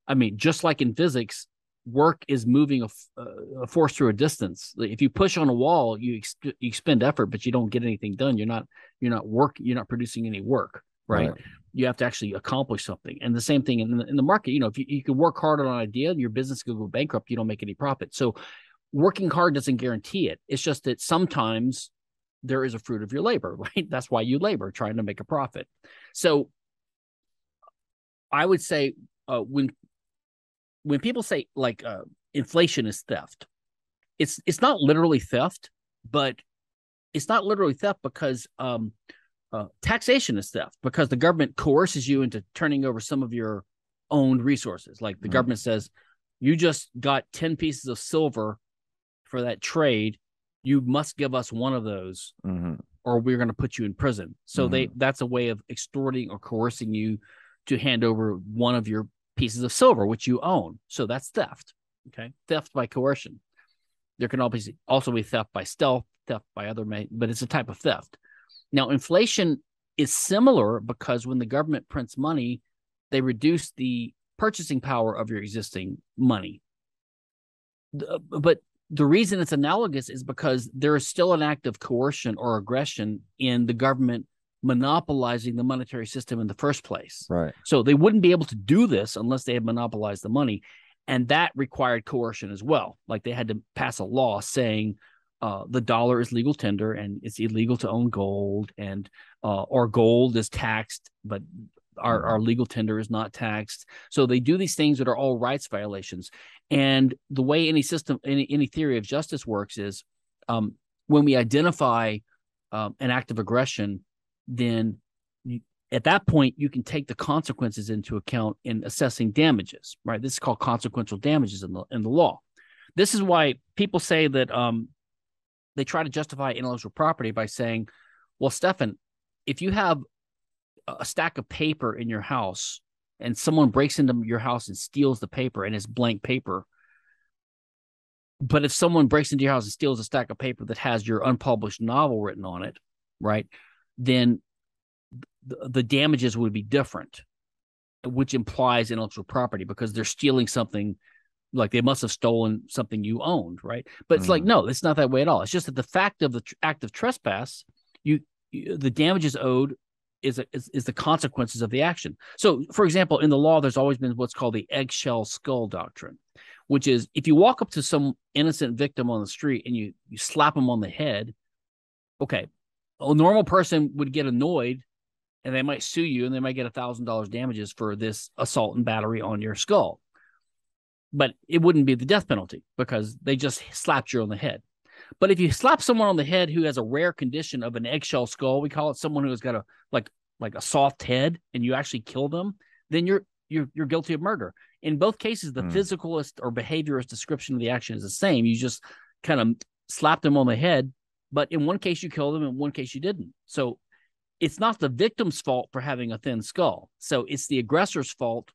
I mean, just like in physics, work is moving a, uh, a, force through a distance. If you push on a wall, you, ex- you expend effort, but you don't get anything done. You're not you're not work. You're not producing any work, right? right. You have to actually accomplish something. And the same thing in the, in the market. You know, if you, you can work hard on an idea, and your business could go bankrupt. You don't make any profit. So, working hard doesn't guarantee it. It's just that sometimes there is a fruit of your labor, <laughs> right? That's why you labor, trying to make a profit. So, I would say uh, when when people say like uh, inflation is theft, it's it's not literally theft, but it's not literally theft because um, uh, taxation is theft because the government coerces you into turning over some of your owned resources. Like the mm-hmm. government says, you just got ten pieces of silver for that trade, you must give us one of those, mm-hmm. or we're going to put you in prison. So mm-hmm. they that's a way of extorting or coercing you to hand over one of your pieces of silver, which you own. So that's theft. Okay. Theft by coercion. There can obviously also be theft by stealth, theft by other, but it's a type of theft. Now, inflation is similar because when the government prints money, they reduce the purchasing power of your existing money. But the reason it's analogous is because there is still an act of coercion or aggression in the government monopolizing the monetary system in the first place.
Right.
So they wouldn't be able to do this unless they had monopolized the money. And that required coercion as well. Like they had to pass a law saying uh, the dollar is legal tender and it's illegal to own gold and uh, or gold is taxed, but our, mm-hmm. our legal tender is not taxed. So they do these things that are all rights violations. And the way any system, any, any theory of justice works is um, when we identify um, an act of aggression, then you, at that point you can take the consequences into account in assessing damages right this is called consequential damages in the in the law this is why people say that um, they try to justify intellectual property by saying well Stephan if you have a stack of paper in your house and someone breaks into your house and steals the paper and it's blank paper but if someone breaks into your house and steals a stack of paper that has your unpublished novel written on it right then the, the damages would be different, which implies intellectual property because they're stealing something like they must have stolen something you owned, right? But it's mm-hmm. like no, it's not that way at all. It's just that the fact of the tr- act of trespass, you, you the damages owed is, is is the consequences of the action. So, for example, in the law, there's always been what's called the eggshell skull doctrine, which is if you walk up to some innocent victim on the street and you you slap them on the head, okay, a normal person would get annoyed and they might sue you and they might get a thousand dollars damages for this assault and battery on your skull but it wouldn't be the death penalty because they just slapped you on the head but if you slap someone on the head who has a rare condition of an eggshell skull we call it someone who has got a like like a soft head and you actually kill them then you're you're you're guilty of murder in both cases the mm. physicalist or behaviorist description of the action is the same you just kind of slapped them on the head but in one case, you killed them, in one case, you didn't. So it's not the victim's fault for having a thin skull. So it's the aggressor's fault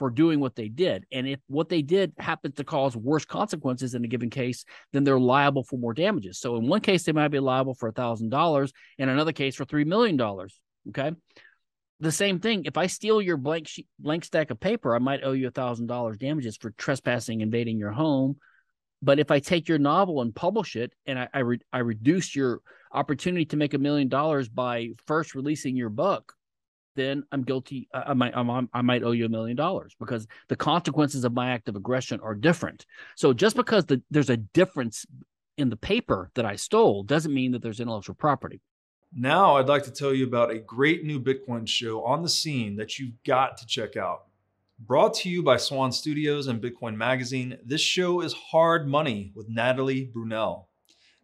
for doing what they did. And if what they did happens to cause worse consequences in a given case, then they're liable for more damages. So in one case, they might be liable for a thousand dollars, in another case for three million dollars. Okay. The same thing. If I steal your blank sheet, blank stack of paper, I might owe you a thousand dollars damages for trespassing, invading your home, but if I take your novel and publish it, and I I, re- I reduce your opportunity to make a million dollars by first releasing your book, then I'm guilty. I might I'm, i might owe you a million dollars because the consequences of my act of aggression are different. So just because the, there's a difference in the paper that I stole doesn't mean that there's intellectual property.
Now I'd like to tell you about a great new Bitcoin show on the scene that you've got to check out. Brought to you by Swan Studios and Bitcoin Magazine, this show is Hard Money with Natalie Brunell.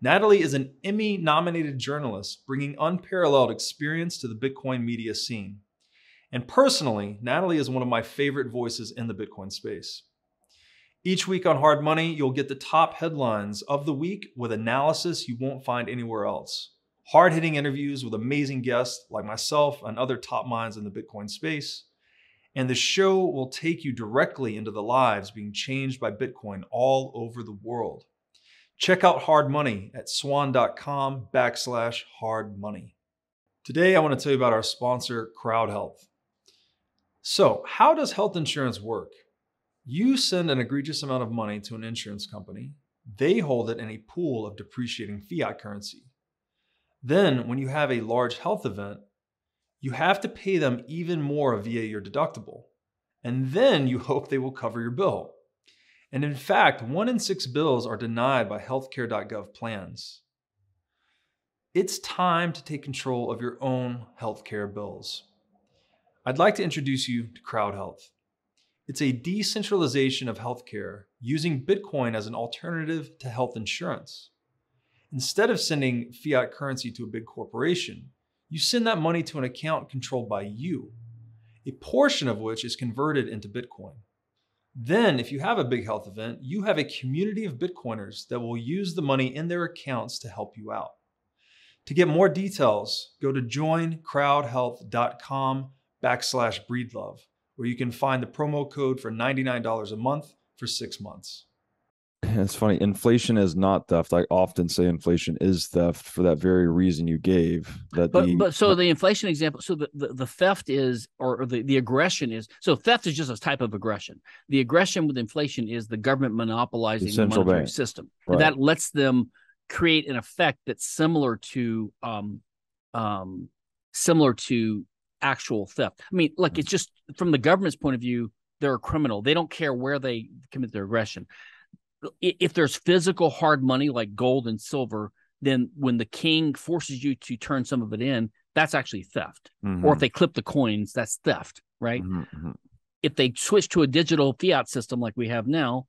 Natalie is an Emmy nominated journalist bringing unparalleled experience to the Bitcoin media scene. And personally, Natalie is one of my favorite voices in the Bitcoin space. Each week on Hard Money, you'll get the top headlines of the week with analysis you won't find anywhere else. Hard hitting interviews with amazing guests like myself and other top minds in the Bitcoin space and the show will take you directly into the lives being changed by Bitcoin all over the world. Check out Hard Money at swan.com backslash hard money. Today, I want to tell you about our sponsor, Crowd Health. So, how does health insurance work? You send an egregious amount of money to an insurance company, they hold it in a pool of depreciating fiat currency. Then, when you have a large health event, you have to pay them even more via your deductible. And then you <laughs> hope they will cover your bill. And in fact, one in six bills are denied by healthcare.gov plans. It's time to take control of your own healthcare bills. I'd like to introduce you to CrowdHealth. It's a decentralization of healthcare using Bitcoin as an alternative to health insurance. Instead of sending fiat currency to a big corporation, you send that money to an account controlled by you, a portion of which is converted into Bitcoin. Then, if you have a big health event, you have a community of Bitcoiners that will use the money in their accounts to help you out. To get more details, go to joincrowdhealth.com backslash breedlove, where you can find the promo code for $99 a month for six months.
It's funny. Inflation is not theft. I often say inflation is theft for that very reason you gave. That
but
the,
but so the inflation example, so the, the, the theft is or, or the, the aggression is so theft is just a type of aggression. The aggression with inflation is the government monopolizing the, monetary bank. system. Right. that lets them create an effect that's similar to um um similar to actual theft. I mean, like it's just from the government's point of view, they're a criminal. They don't care where they commit their aggression if there's physical hard money like gold and silver, then when the king forces you to turn some of it in, that's actually theft. Mm-hmm. Or if they clip the coins, that's theft, right? Mm-hmm, mm-hmm. If they switch to a digital fiat system like we have now,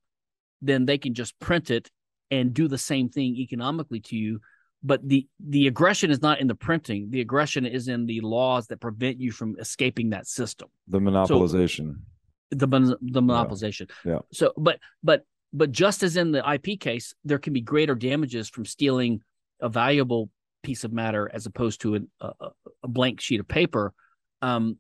then they can just print it and do the same thing economically to you. But the the aggression is not in the printing. The aggression is in the laws that prevent you from escaping that system.
The monopolization.
So, the the monopolization.
Yeah. yeah.
So, but but but just as in the IP case, there can be greater damages from stealing a valuable piece of matter as opposed to an, a, a, blank sheet of paper. Um,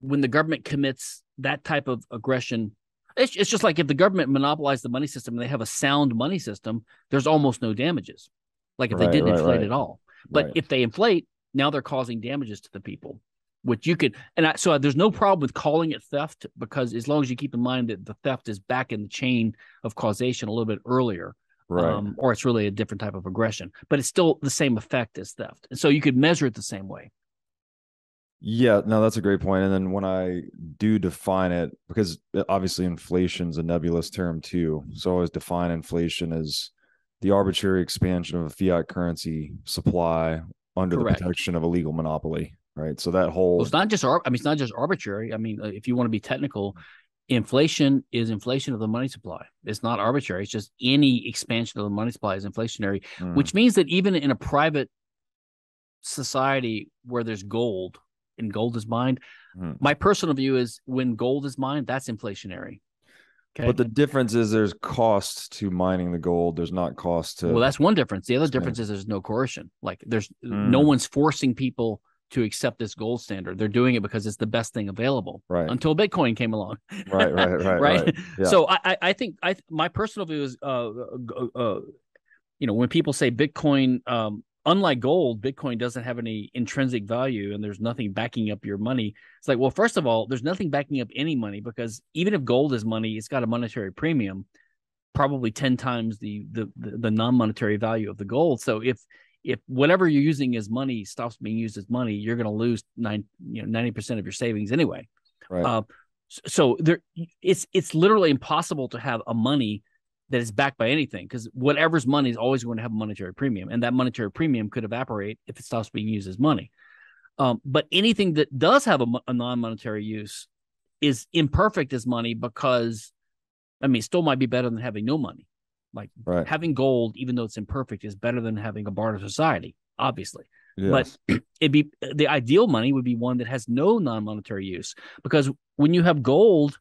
when the government commits that type of aggression, it's, it's just like if the government monopolized the money system and they have a sound money system, there's almost no damages. Like if right, they didn't right, inflate right. at all. But if they inflate, now they're causing damages to the people which you could and I, so there's no problem with calling it theft because as long as you keep in mind that the theft is back in the chain of causation a little bit earlier
right. um,
or it's really a different type of aggression but it's still the same effect as theft. And so you could measure it the same way.
Yeah no that's a great point. And then when i do define it because obviously inflation is a nebulous term too so i always define inflation as the arbitrary expansion of a fiat currency supply under Correct. the protection of a legal monopoly right? So that whole
well, it's not just I mean it's not just arbitrary. I mean, if you want to be technical, inflation is inflation of the money supply. It's not arbitrary. It's just any expansion of the money supply is inflationary, mm. which means that even in a private society where there's gold and gold is mined, mm. my personal view is when gold is mined, that's inflationary.
Okay. But the difference is there's cost to mining the gold. There's not cost to.
Well, that's one difference. The other difference is there's no coercion. Like there's mm. no one's forcing people to accept this gold standard. They're doing it because it's the best thing available.
Right.
Until Bitcoin came along.
right. Right. <laughs> Right. right.
Yeah. So I I think I my personal view is uh, uh, uh you know when people say Bitcoin um unlike gold, Bitcoin doesn't have any intrinsic value and there's nothing backing up your money. It's like, well, first of all, there's nothing backing up any money because even if gold is money, it's got a monetary premium, probably 10 times the the the, the non-monetary value of the gold. So if if whatever you're using as money stops being used as money, you're going to lose nine, you know, ninety percent of your savings anyway.
Right. Uh,
so there, it's it's literally impossible to have a money that is backed by anything because whatever's money is always going to have a monetary premium, and that monetary premium could evaporate if it stops being used as money. Um, but anything that does have a, a non-monetary use is imperfect as money because, I mean, it still might be better than having no money. Like right. having gold, even though it's imperfect, is better than having a barter society, obviously. Yes. But <clears throat> it'd be the ideal money would be one that has no non-monetary use because when you have gold,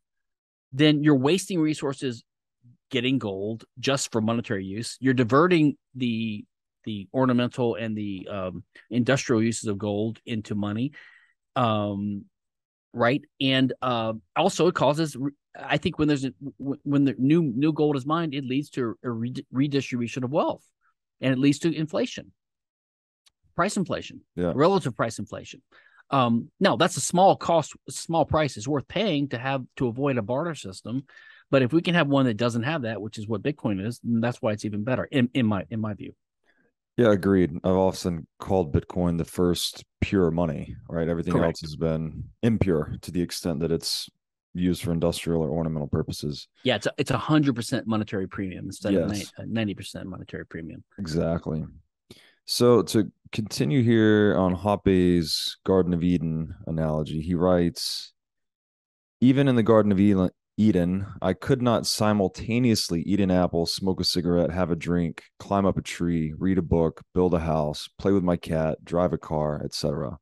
then you're wasting resources getting gold just for monetary use. You're diverting the the ornamental and the um, industrial uses of gold into money, um, right? And uh, also, it causes I think when there's a, when the new new gold is mined, it leads to a redistribution of wealth, and it leads to inflation, price inflation,
yeah.
relative price inflation. Um, now that's a small cost, small price is worth paying to have to avoid a barter system. But if we can have one that doesn't have that, which is what Bitcoin is, that's why it's even better in, in my in my view.
Yeah, agreed. I've often called Bitcoin the first pure money, right? Everything
Correct.
else has been impure to the extent that it's used for industrial or ornamental purposes.
Yeah, it's a, it's a hundred percent monetary premium instead
Yes.
of ninety percent monetary premium.
Exactly. So to continue here on Hoppe's Garden of Eden analogy, he writes, even in the Garden of Eden, Eden, I could not simultaneously eat an apple, smoke a cigarette, have a drink, climb up a tree, read a book, build a house, play with my cat, drive a car, etc.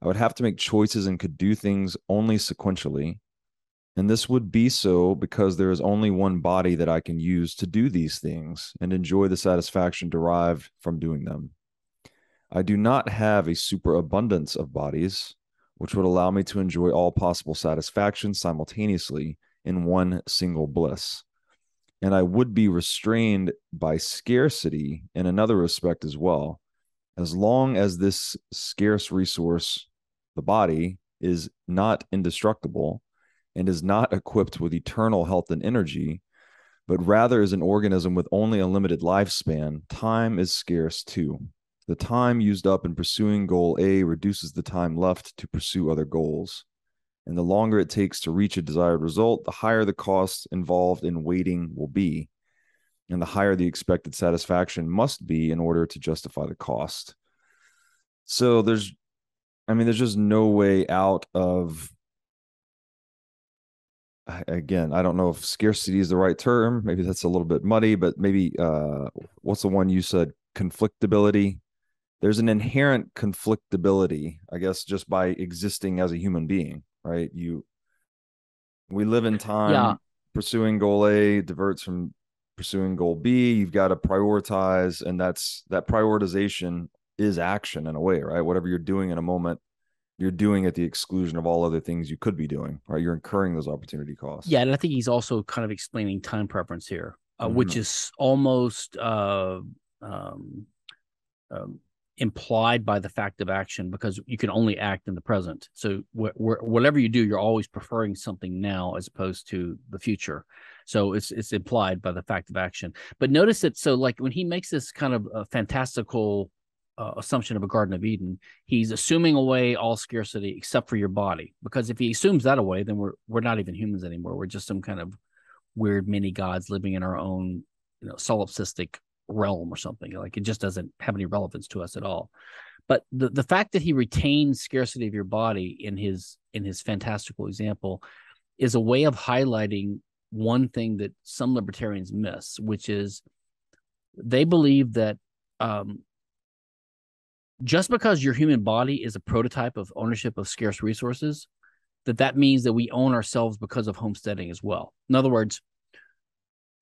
I would have to make choices and could do things only sequentially. And this would be so because there is only one body that I can use to do these things and enjoy the satisfaction derived from doing them. I do not have a superabundance of bodies, which would allow me to enjoy all possible satisfaction simultaneously in one single bliss. And I would be restrained by scarcity in another respect as well. As long as this scarce resource, the body, is not indestructible and is not equipped with eternal health and energy, but rather is an organism with only a limited lifespan, time is scarce too. The time used up in pursuing goal A reduces the time left to pursue other goals. And the longer it takes to reach a desired result, the higher the cost involved in waiting will be. And the higher the expected satisfaction must be in order to justify the cost. So there's, I mean, there's just no way out of, again, I don't know if scarcity is the right term. Maybe that's a little bit muddy, but maybe, uh, what's the one you said? Conflictability. There's an inherent conflictability, I guess, just by existing as a human being right? You we live in time
Yeah.
pursuing goal A diverts from pursuing goal B. You've got to prioritize, and that's that prioritization is action in a way, right? Whatever you're doing in a moment, you're doing at the exclusion of all other things you could be doing, right? You're incurring those opportunity costs.
Yeah, and I think he's also kind of explaining time preference here, uh, which is almost uh, um, um, implied by the fact of action because you can only act in the present. So wh- wh- whatever you do, you're always preferring something now as opposed to the future. So it's it's implied by the fact of action. But notice that so like when he makes this kind of uh, fantastical uh, assumption of a Garden of Eden, he's assuming away all scarcity except for your body. Because if he assumes that away, then we're we're not even humans anymore. We're just some kind of weird mini gods living in our own you know solipsistic realm or something. Like it just doesn't have any relevance to us at all. But the, the fact that he retains scarcity of your body in his in his fantastical example is a way of highlighting one thing that some libertarians miss, which is they believe that um, just because your human body is a prototype of ownership of scarce resources, that that means that we own ourselves because of homesteading as well. In other words,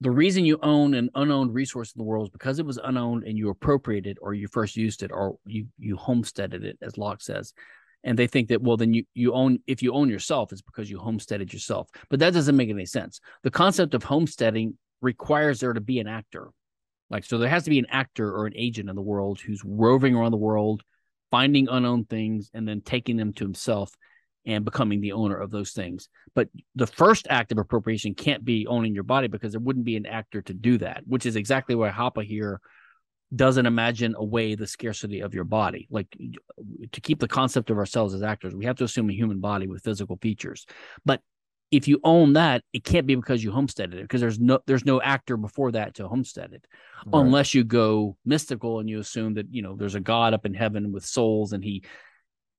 the reason you own an unowned resource in the world is because it was unowned and you appropriated or you first used it or you you homesteaded it as Locke says. And they think that well then you you own if you own yourself it's because you homesteaded yourself. But that doesn't make any sense. The concept of homesteading requires there to be an actor. Like so there has to be an actor or an agent in the world who's roving around the world finding unowned things and then taking them to himself and becoming the owner of those things. But the first act of appropriation can't be owning your body because there wouldn't be an actor to do that, which is exactly why Hoppe here doesn't imagine away the scarcity of your body. Like to keep the concept of ourselves as actors, we have to assume a human body with physical features. But if you own that, it can't be because you homesteaded it because there's no there's no actor before that to homestead it,
Right.
unless you go mystical and you assume that you know there's a god up in heaven with souls and he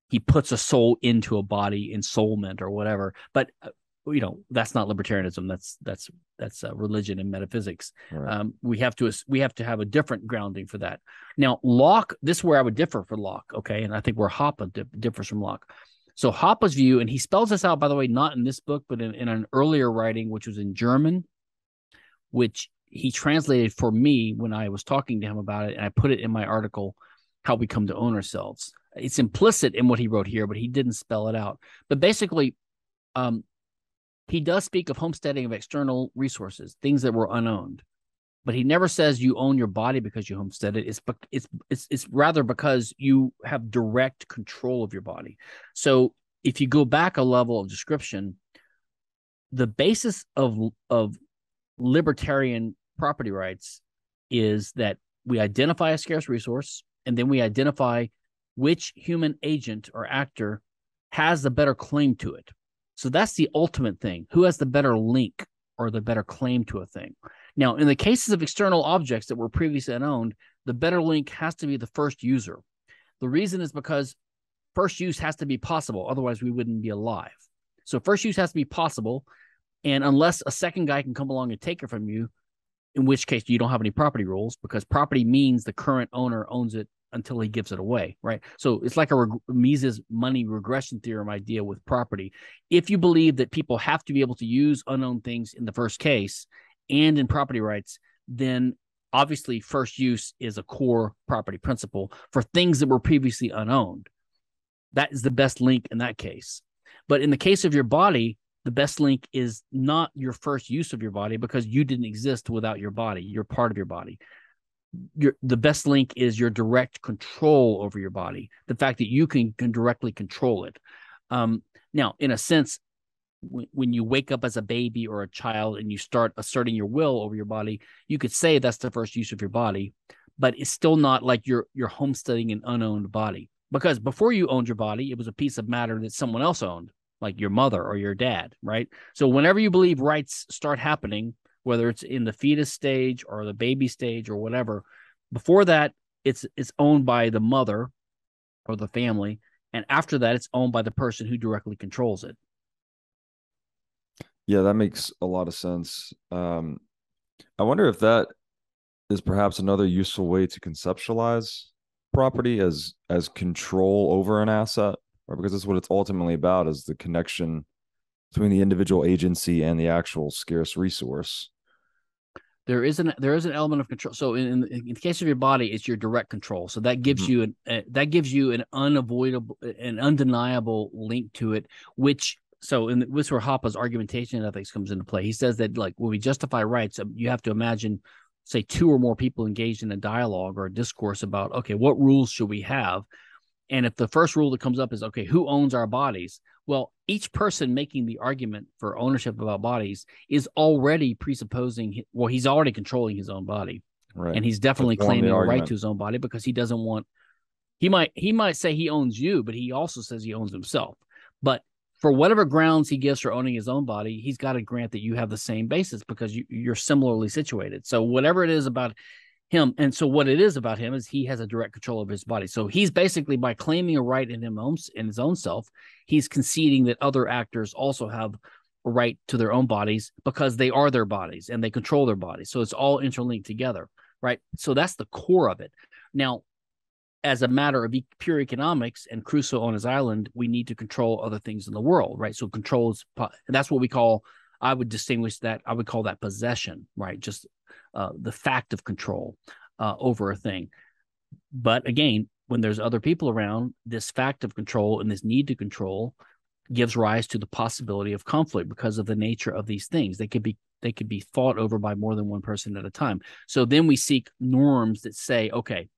he puts a soul into a body ensoulment or whatever. But uh, you know that's not libertarianism. That's that's that's uh, religion and metaphysics.
Right.
Um, we have to we have to have a different grounding for that. Now Locke, this is where I would differ for Locke. Okay, and I think where Hoppe di- differs from Locke. So Hoppe's view, and he spells this out by the way, not in this book, but in, in an earlier writing, which was in German, which he translated for me when I was talking to him about it, and I put it in my article, "How We Come to Own Ourselves." It's implicit in what he wrote here, but he didn't spell it out. But basically, um, he does speak of homesteading of external resources, things that were unowned, but he never says you own your body because you homestead it. It's it's it's it's rather because you have direct control of your body. So if you go back a level of description, the basis of of libertarian property rights is that we identify a scarce resource and then we identify which human agent or actor has the better claim to it. So that's the ultimate thing. Who has the better link or the better claim to a thing? Now, in the cases of external objects that were previously unowned, the better link has to be the first user. The reason is because first use has to be possible. Otherwise, we wouldn't be alive. So first use has to be possible. And unless a second guy can come along and take it from you, in which case you don't have any property rules because property means the current owner owns it until he gives it away, right? So it's like a reg- Mises money regression theorem idea with property. If you believe that people have to be able to use unknown things in the first case and in property rights, then obviously first use is a core property principle for things that were previously unowned. That is the best link in that case. But in the case of your body, the best link is not your first use of your body because you didn't exist without your body. You're part of your body. Your the best link is your direct control over your body. The fact that you can, can directly control it. Um, now, in a sense, when, you wake up as a baby or a child and you start asserting your will over your body, you could say that's the first use of your body, but it's still not like you're you're homesteading an unowned body because before you owned your body, it was a piece of matter that someone else owned like your mother or your dad, right? So whenever you believe rights start happening, whether it's in the fetus stage or the baby stage or whatever, before that it's it's owned by the mother or the family, and after that it's owned by the person who directly controls it.
Yeah, that makes a lot of sense. Um, I wonder if that is perhaps another useful way to conceptualize property as as control over an asset right? Because that's what it's ultimately about is the connection between the individual agency and the actual scarce resource.
There is an there is an element of control. So in, in, in the case of your body, it's your direct control. So that gives mm-hmm. you an uh, that gives you an unavoidable, an undeniable link to it. Which so in this where Hoppe's argumentation ethics comes into play. He says that like when we justify rights, um, you have to imagine say two or more people engaged in a dialogue or a discourse about okay, what rules should we have? And if the first rule that comes up is, okay, who owns our bodies? Well, each person making the argument for ownership of our bodies is already presupposing, well, he's already controlling his own body. Right. And he's definitely claiming a right to his own body because he doesn't want, he might, he might say he owns you, but he also says he owns himself. But for whatever grounds he gives for owning his own body, he's got to grant that you have the same basis because you, you're similarly situated. So whatever it is about him. And so what it is about him is he has a direct control of his body. So he's basically by claiming a right in him own, in his own self, he's conceding that other actors also have a right to their own bodies because they are their bodies and they control their bodies. So it's all interlinked together, right? So that's the core of it. Now, as a matter of pure economics and Crusoe on his island, we need to control other things in the world, right? So control controls that's what we call I would distinguish that I would call that possession, right? Just uh, the fact of control uh, over a thing. But again, when there's other people around, this fact of control and this need to control gives rise to the possibility of conflict because of the nature of these things. They could be they could be fought over by more than one person at a time. So then we seek norms that say, okay,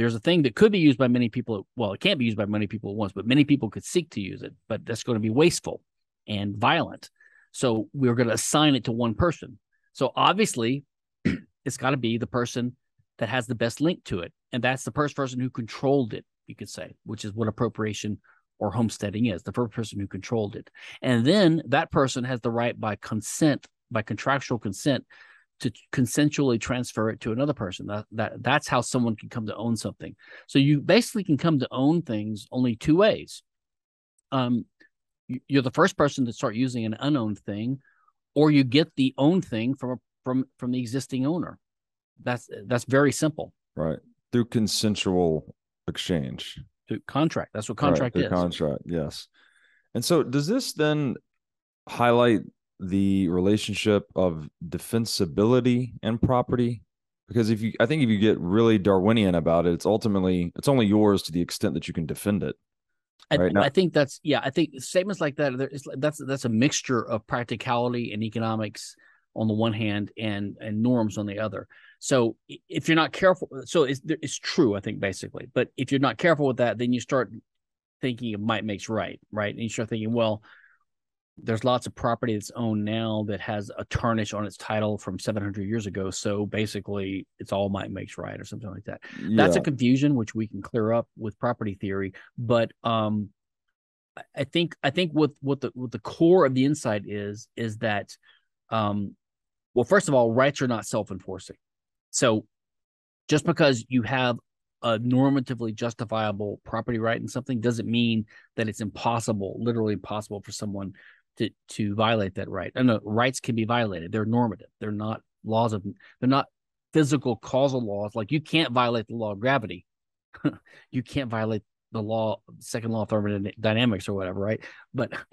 there's a thing that could be used by many people. Well, it can't be used by many people at once, but many people could seek to use it. But that's going to be wasteful and violent. So we're going to assign it to one person. So obviously, <clears throat> it's got to be the person that has the best link to it. And that's the first person who controlled it, you could say, which is what appropriation or homesteading is the first person who controlled it. And then that person has the right by consent, by contractual consent, to consensually transfer it to another person. That, that that's how someone can come to own something. So you basically can come to own things only two ways. Um, you're the first person to start using an unowned thing, or you get the owned thing from a from from the existing owner. That's that's very simple.
Right. Through consensual exchange.
Through contract. That's what contract right,
is. Contract, yes. And so does this then highlight the relationship of defensibility and property? Because if you I think if you get really Darwinian about it, it's ultimately it's only yours to the extent that you can defend it.
I,
Right
I think that's yeah. I think statements like that. there- that's that's a mixture of practicality and economics on the one hand, and and norms on the other. So if you're not careful, so it's it's true. I think basically, but if you're not careful with that, then you start thinking of might makes right, right? And you start thinking, well, there's lots of property that's owned now that has a tarnish on its title from 700 years ago. So basically, it's all might makes right or something like that that's a confusion which we can clear up with property theory but um I- think i think what what the what the core of the insight is is that um well first of all rights are not self-enforcing so just because you have a normatively justifiable property right in something doesn't mean that it's impossible literally impossible for someone to to violate that right. And no rights can be violated. They're normative. They're not laws of they're not physical causal laws. Like you can't violate the law of gravity. <laughs> You can't violate the law second law of thermodynamics or whatever right? But <laughs>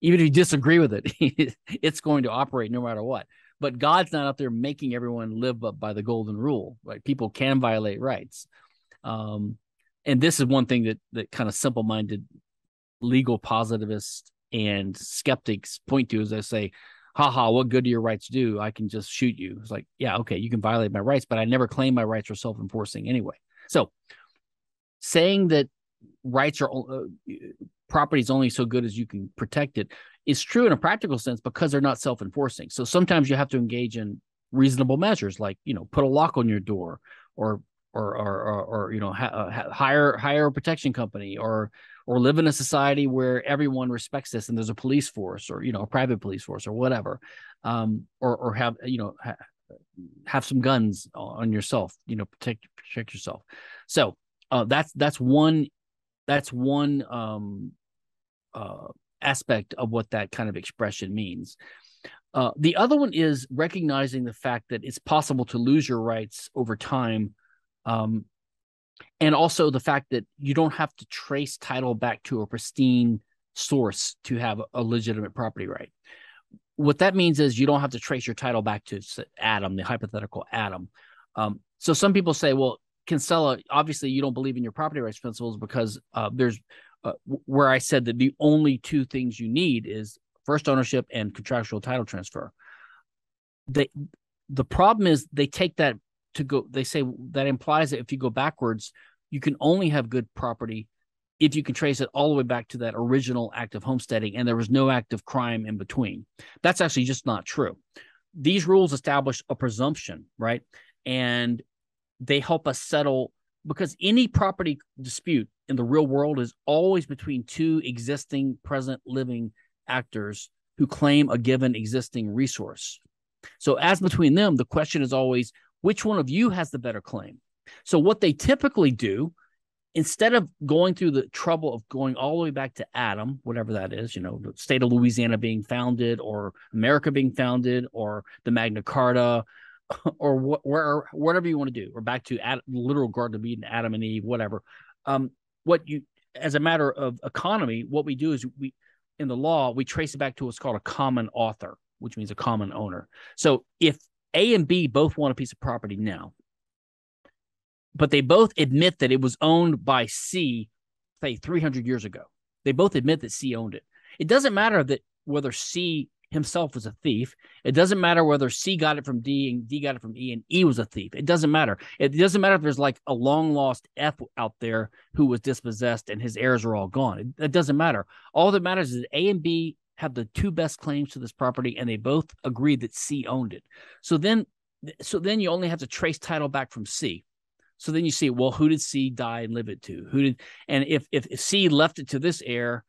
even if you disagree with it <laughs> it's going to operate no matter what. But god's not out there making everyone live up by the golden rule right? People can violate rights. Um and this is one thing that that kind of simple-minded legal positivists and skeptics point to is they say haha, what good do your rights do? I can just shoot you. It's like, yeah, okay, you can violate my rights, but I never claim my rights are self enforcing anyway. So saying that rights are uh, property is only so good as you can protect it is true in a practical sense because they're not self enforcing. So sometimes you have to engage in reasonable measures like, you know, put a lock on your door or or or or, or you know hire hire a protection company or or live in a society where everyone respects this and there's a police force or you know a private police force or whatever um or or have you know ha- have some guns on yourself you know protect protect yourself. So uh that's that's one that's one um uh aspect of what that kind of expression means. Uh, the other one is recognizing the fact that it's possible to lose your rights over time um, and also the fact that you don't have to trace title back to a pristine source to have a legitimate property right. What that means is you don't have to trace your title back to Adam, the hypothetical Adam. Um, so some people say, well, Kinsella, obviously you don't believe in your property rights principles because uh, there's uh, where I said that the only two things you need is first ownership and contractual title transfer. They, the problem is they take that to go they say that implies that if you go backwards you can only have good property if you can trace it all the way back to that original act of homesteading and there was no act of crime in between. That's actually just not true. These rules establish a presumption right? And they help us settle because any property dispute in the real world is always between two existing present living actors who claim a given existing resource. So as between them the question is always which one of you has the better claim? So, what they typically do, instead of going through the trouble of going all the way back to Adam, whatever that is, you know, the state of Louisiana being founded, or America being founded, or the Magna Carta, <laughs> or what, where, whatever you want to do, or back to literal Garden of Eden, Adam and Eve, whatever. Um, what you, as a matter of economy, what we do is we, in the law, we trace it back to what's called a common author, which means a common owner. So, if a and B both want a piece of property now, but they both admit that it was owned by C, say 300 years ago. They both admit that C owned it. It doesn't matter that whether C himself was a thief. It doesn't matter whether C got it from D and D got it from E and E was a thief. It doesn't matter. It doesn't matter if there's like a long lost F out there who was dispossessed and his heirs are all gone. It, it doesn't matter. All that matters is A and B have the two best claims to this property and they both agreed that C owned it. So then so then you only have to trace title back from C. So then you see, well, who did C die and live it to? Who did and if if, C left it to this heir,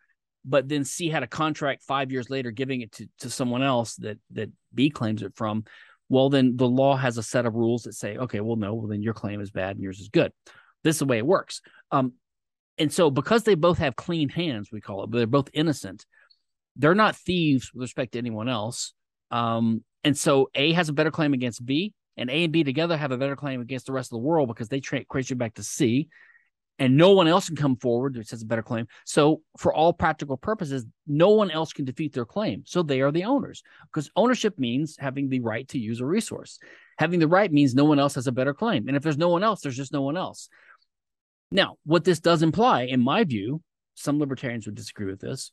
but then C had a contract five years later giving it to, to someone else that that B claims it from, well, then the law has a set of rules that say, okay, well, no, well, then your claim is bad and yours is good. This is the way it works. Um, and so because they both have clean hands, we call it, but they're both innocent, they're not thieves with respect to anyone else. Um, and so A has a better claim against B, and A and B together have a better claim against the rest of the world because they tra- trace you back to C, and no one else can come forward that has a better claim. So, for all practical purposes, no one else can defeat their claim. So they are the owners because ownership means having the right to use a resource. Having the right means no one else has a better claim, and if there's no one else, there's just no one else. Now, what this does imply, in my view, some libertarians would disagree with this.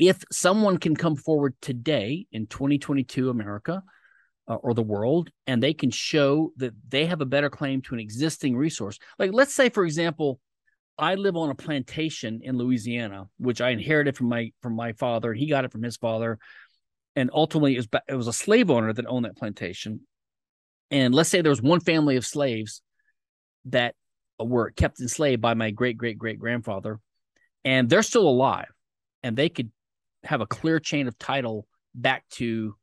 If someone can come forward today in 2022 America uh, or the world and they can show that they have a better claim to an existing resource, like let's say, for example, I live on a plantation in Louisiana, which I inherited from my from my father, and he got it from his father, and ultimately it was, it was a slave owner that owned that plantation. And let's say there was one family of slaves that were kept enslaved by my great great great grandfather, and they're still alive, and they could have a clear chain of title back to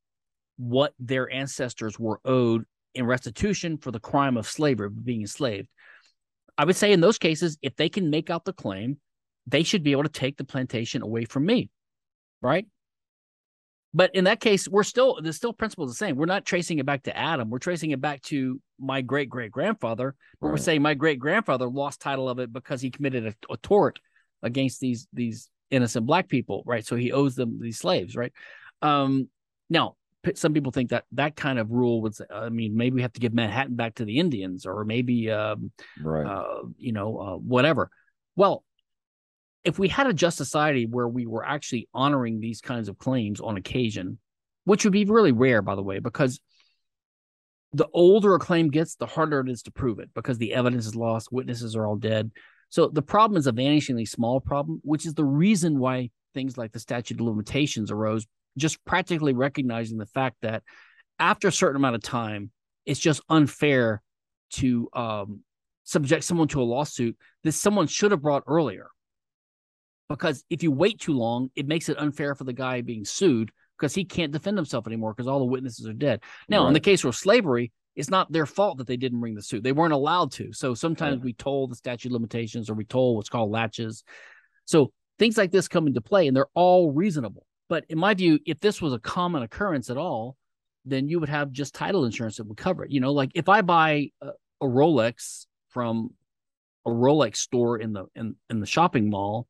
what their ancestors were owed in restitution for the crime of slavery, being enslaved. I would say in those cases, if they can make out the claim, they should be able to take the plantation away from me, right? But in that case, we're still the still principle is the same. We're not tracing it back to Adam. We're tracing it back to my great great grandfather. But right. we're saying my great grandfather lost title of it because he committed a, a tort against these these innocent black people, right? So he owes them these slaves, right? Um, now, some people think that that kind of rule would say, I mean, maybe we have to give Manhattan back to the Indians, or maybe, um,
right,
uh, you know, uh, whatever. Well, if we had a just society where we were actually honoring these kinds of claims on occasion, which would be really rare, by the way, because the older a claim gets, the harder it is to prove it because the evidence is lost, witnesses are all dead. So the problem is a vanishingly small problem, which is the reason why things like the statute of limitations arose, just practically recognizing the fact that after a certain amount of time, it's just unfair to um, subject someone to a lawsuit that someone should have brought earlier. Because if you wait too long, it makes it unfair for the guy being sued because he can't defend himself anymore because all the witnesses are dead. Now, right. in the case of slavery, it's not their fault that they didn't bring the suit. They weren't allowed to. So sometimes yeah. we toll the statute limitations or we toll what's called laches. So things like this come into play and they're all reasonable. But in my view, if this was a common occurrence at all, then you would have just title insurance that would cover it. You know, like if I buy a, a Rolex from a Rolex store in the in, in the shopping mall,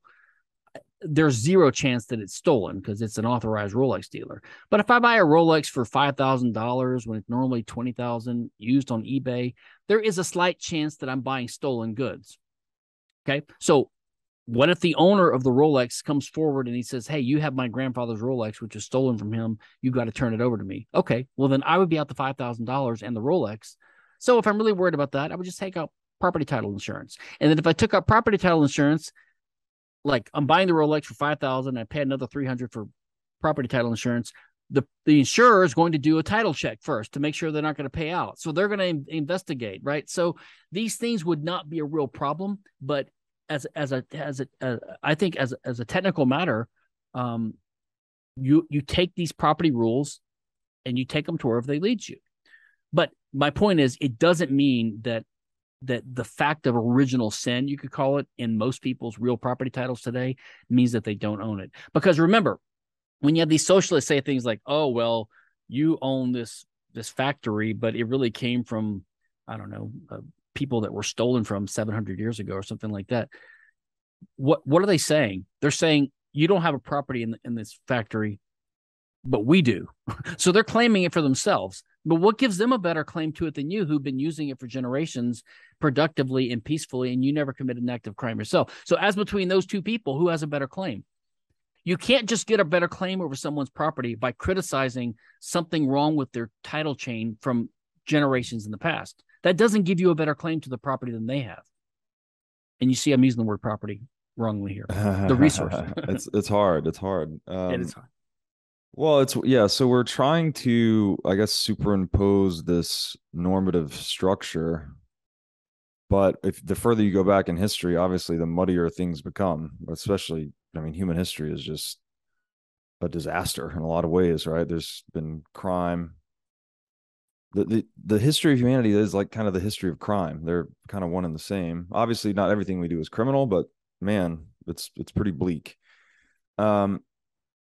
there's zero chance that it's stolen because it's an authorized Rolex dealer. But if I buy a Rolex for five thousand dollars when it's normally twenty thousand used on eBay, there is a slight chance that I'm buying stolen goods. Okay, so what if the owner of the Rolex comes forward and he says, "Hey, you have my grandfather's Rolex, which was stolen from him. You got to turn it over to me." Okay, well then I would be out the five thousand dollars and the Rolex. So if I'm really worried about that, I would just take out property title insurance. And then if I took out property title insurance, like I'm buying the Rolex for five thousand, I pay another three hundred for property title insurance. The the insurer is going to do a title check first to make sure they're not going to pay out. So they're going to in- investigate, right? So these things would not be a real problem, but as as a as a uh, I think as as a technical matter, um, you you take these property rules and you take them to wherever they lead you. But my point is, it doesn't mean that that the fact of original sin, you could call it, in most people's real property titles today means that they don't own it. Because remember, when you have these socialists say things like, "Oh, well, you own this this factory, but it really came from I don't know uh, people that were stolen from 700 years ago or something like that." What what are they saying? They're saying you don't have a property in in this factory, but we do. <laughs> so they're claiming it for themselves. But what gives them a better claim to it than you, who've been using it for generations productively and peacefully, and you never committed an act of crime yourself? So, as between those two people, who has a better claim? You can't just get a better claim over someone's property by criticizing something wrong with their title chain from generations in the past. That doesn't give you a better claim to the property than they have. And you see, I'm using the word property wrongly here. <laughs> The resource.
it's it's hard. It's hard. <laughs>
Um, it is hard.
Well, it's yeah. So we're trying to, I guess, superimpose this normative structure. But if the further you go back in history, obviously, the muddier things become. Especially, I mean, human history is just a disaster in a lot of ways, right? There's been crime. The, the the history of humanity is like kind of the history of crime. They're kind of one and the same. Obviously, not everything we do is criminal, but man, it's it's pretty bleak. Um,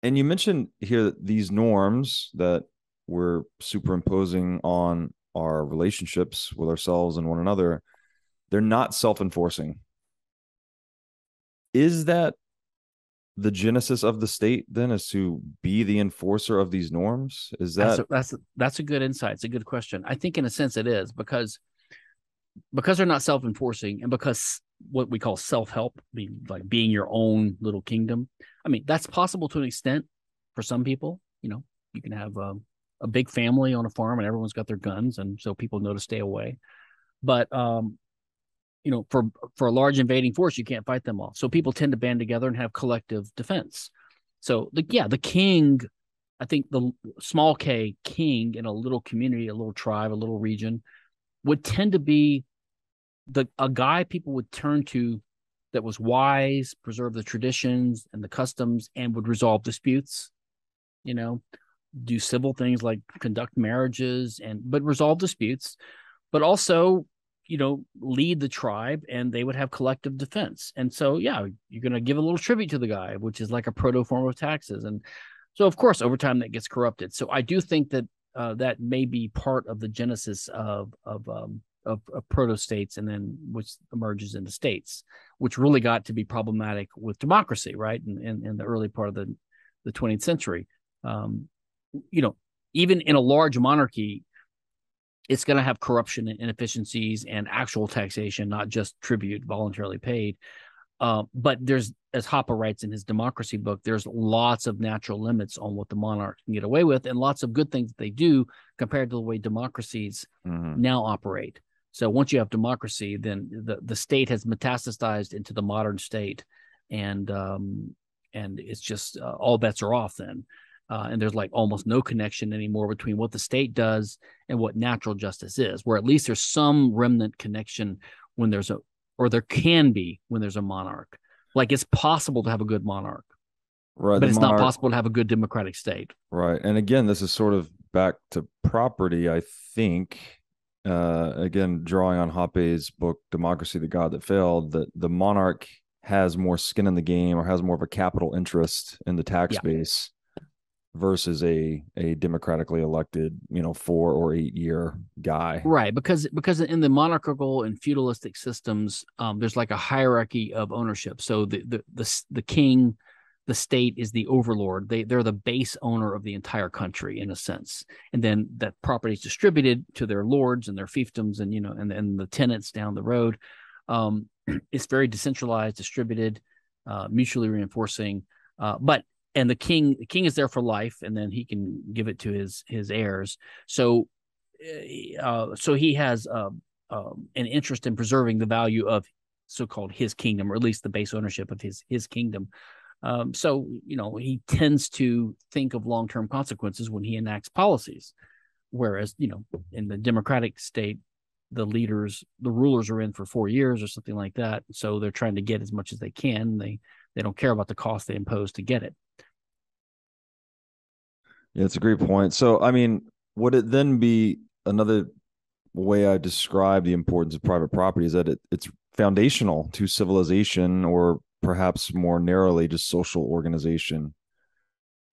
and you mentioned here that these norms that we're superimposing on our relationships with ourselves and one another, they're not self-enforcing. Is that the genesis of the state then is to be the enforcer of these norms? Is that
that's a, that's a, that's a good insight. It's a good question. I think in a sense it is because because they're not self-enforcing and because what we call self-help, being like being your own little kingdom. I mean, that's possible to an extent for some people. You know, you can have a, a big family on a farm and everyone's got their guns, and so people know to stay away. But um, you know, for for a large invading force, you can't fight them all. So people tend to band together and have collective defense. So the yeah, the king, I think the small K king in a little community, a little tribe, a little region, would tend to be the a guy people would turn to that was wise, preserve the traditions and the customs, and would resolve disputes. You know, do civil things like conduct marriages and but resolve disputes, but also you know lead the tribe and they would have collective defense and so yeah you're going to give a little tribute to the guy which is like a proto form of taxes and so of course over time that gets corrupted so i do think that uh, that may be part of the genesis of of um, of, of proto states and then which emerges into states which really got to be problematic with democracy right in, in, in the early part of the the 20th century um, you know even in a large monarchy it's going to have corruption and inefficiencies and actual taxation, not just tribute voluntarily paid. Uh, but there's, as Hoppe writes in his democracy book, there's lots of natural limits on what the monarch can get away with, and lots of good things that they do compared to the way democracies mm-hmm. now operate. So once you have democracy, then the, the state has metastasized into the modern state, and um, and it's just uh, all bets are off then. Uh, and there's like almost no connection anymore between what the state does and what natural justice is where at least there's some remnant connection when there's a or there can be when there's a monarch. Like it's possible to have a good monarch right but it's monarch, not possible to have a good democratic state.
Right and again this is sort of back to property i think uh, again drawing on hoppe's book democracy the god that failed that the monarch has more skin in the game or has more of a capital interest in the tax yeah. base versus a a democratically elected you know four or eight year guy
right because because in the monarchical and feudalistic systems um, there's like a hierarchy of ownership so the, the the the king the state is the overlord. They they're the base owner of the entire country in a sense. And then that property is distributed to their lords and their fiefdoms and you know and and the tenants down the road. Um, <clears throat> it's very decentralized distributed uh, mutually reinforcing. Uh, but and the king the king is there for life and then he can give it to his his heirs. So eh, uh, so he has uh, um, an interest in preserving the value of so-called his kingdom or at least the base ownership of his his kingdom um, so you know he tends to think of long-term consequences when he enacts policies. Whereas you know in the democratic state the leaders the rulers are in for four years or something like that. So they're trying to get as much as they can. They they don't care about the cost they impose to get it.
Yeah, it's a great point. So, I mean, would it then be another way I describe the importance of private property is that it, it's foundational to civilization or perhaps more narrowly just social organization.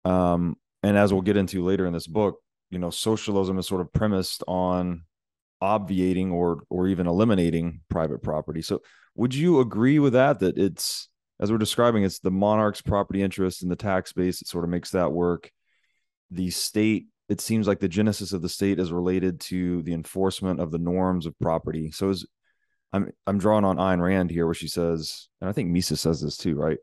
Um, and as we'll get into later in this book, you know, socialism is sort of premised on obviating or or even eliminating private property. So would you agree with that that it's as we're describing it's the monarch's property interest in the tax base it sort of makes that work the state it seems like the genesis of the state is related to the enforcement of the norms of property so is i'm i'm drawing on Ayn Rand here where she says and i think Mises says this too right?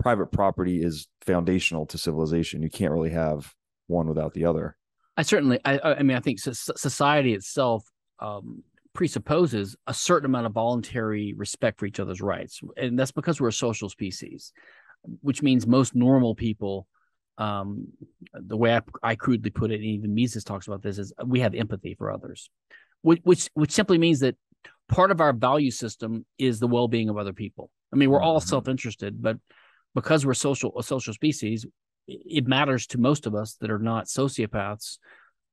Private property is foundational to civilization. You can't really have one without the other.
I certainly i i mean i think society itself um, presupposes a certain amount of voluntary respect for each other's rights. And that's because we're a social species which means most normal people um, the way I, I, crudely put it, and even Mises talks about this, is we have empathy for others, which, which which simply means that part of our value system is the well-being of other people. I mean, we're all mm-hmm. self-interested, but because we're social a social species, it matters to most of us that are not sociopaths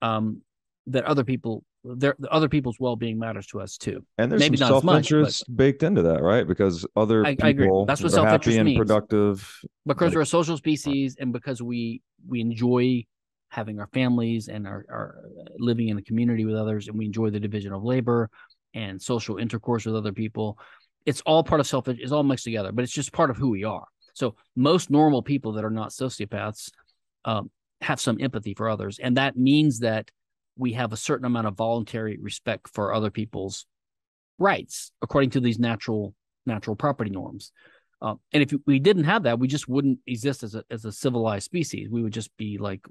um, that other people their other people's well-being matters to us too.
And there's Maybe some self-interest much, baked into that, right? Because other I, people I That's what self-interest happy and means. productive.
Because like, we're a social species, and because we we enjoy having our families and our, our living in a community with others, and we enjoy the division of labor and social intercourse with other people. It's all part of self. It's all mixed together, but it's just part of who we are. So most normal people that are not sociopaths um, have some empathy for others, and that means that we have a certain amount of voluntary respect for other people's rights according to these natural natural property norms. Uh, and if we didn't have that, we just wouldn't exist as a as a civilized species. We would just be like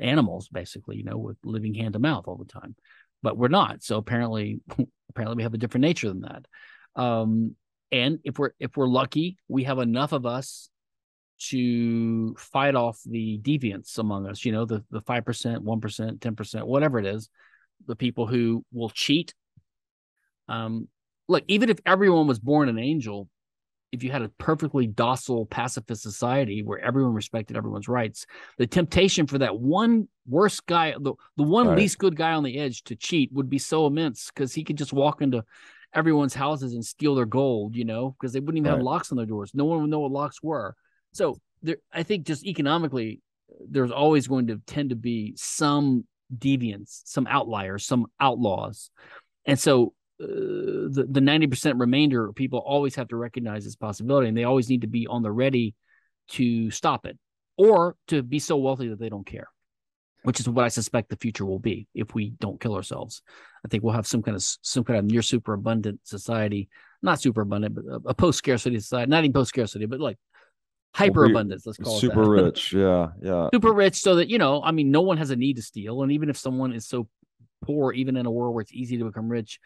animals, basically, you know, with living hand to mouth all the time. But we're not. So apparently, <laughs> apparently, we have a different nature than that. Um, and if we're if we're lucky, we have enough of us to fight off the deviants among us. You know, the the five percent, one percent, ten percent, whatever it is, the people who will cheat. Um, look, even if everyone was born an angel, if you had a perfectly docile pacifist society where everyone respected everyone's rights the temptation for that one worst guy the, the one right. least good guy on the edge to cheat would be so immense because he could just walk into everyone's houses and steal their gold you know because they wouldn't even right. have locks on their doors no one would know what locks were so there i think just economically there's always going to tend to be some deviants some outliers some outlaws and so uh, the the 90% remainder people always have to recognize this possibility and they always need to be on the ready to stop it or to be so wealthy that they don't care which is what i suspect the future will be if we don't kill ourselves. I think we'll have some kind of some kind of near super abundant society not super abundant but a, a post scarcity society not even post scarcity but like hyper abundance let's call
super it super rich. <laughs> Yeah yeah.
Super rich so that you know i mean no one has a need to steal and even if someone is so poor even in a world where it's easy to become rich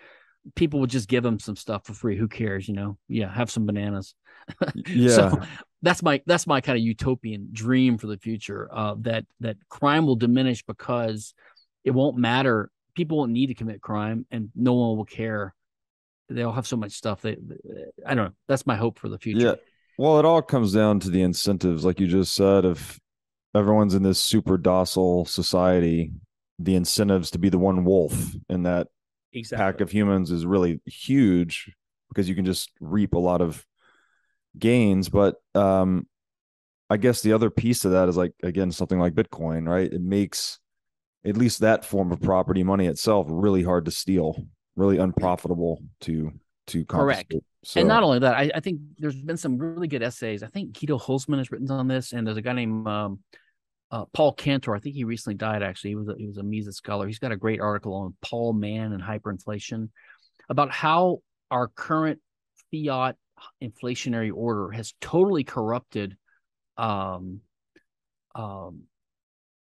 people would just give them some stuff for free. Who cares? You know, yeah, have some bananas. <laughs>
yeah. So
that's my that's my kind of utopian dream for the future. Uh, that that crime will diminish because it won't matter. People won't need to commit crime, and no one will care. They'll have so much stuff. That I don't know. That's my hope for the future.
Yeah. Well, it all comes down to the incentives, like you just said. If everyone's in this super docile society, the incentives to be the one wolf in that exactly. pack of humans is really huge because you can just reap a lot of gains. But um, I guess the other piece of that is like again something like Bitcoin, right? It makes at least that form of property money itself really hard to steal, really unprofitable to to
correct. So, and not only that, I, I, think there's been some really good essays. I think Guido Hülsmann has written on this, and there's a guy named um, uh, Paul Cantor. I think he recently died. Actually, he was a, he was a Mises scholar. He's got a great article on Paul Mann and hyperinflation about how our current fiat inflationary order has totally corrupted um, um,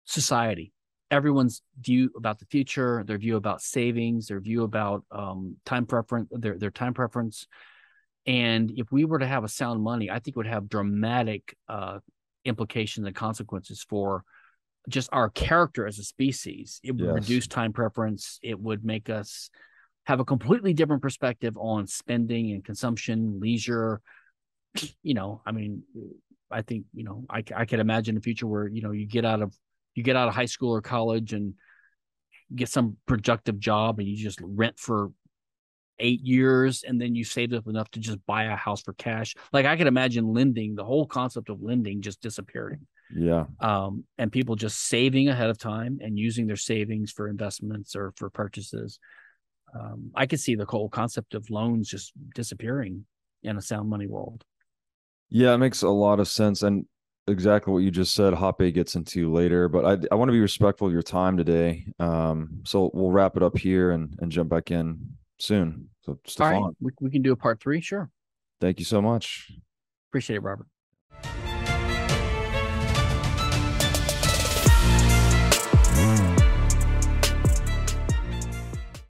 society. Everyone's view about the future, their view about savings, their view about um, time preference, their their time preference. And if we were to have a sound money, I think would have dramatic uh, implications and consequences for just our character as a species. It would yes. reduce time preference. It would make us have a completely different perspective on spending and consumption, leisure. <sniffs> You know, I mean, I think you know, I I can imagine a future where you know you get out of you get out of high school or college and get some productive job and you just rent for eight years and then you saved up enough to just buy a house for cash. Like I could imagine lending, the whole concept of lending just disappearing.
Yeah.
Um, and people just saving ahead of time and using their savings for investments or for purchases. Um, I could see the whole concept of loans just disappearing in a sound money world.
Yeah, it makes a lot of sense. And exactly what you just said, Hoppe gets into later, but I, I want to be respectful of your time today. Um, so we'll wrap it up here and, and jump back in soon. So, Stephan,
we, we can do a part three. Sure.
Thank you so much.
Appreciate it, Robert.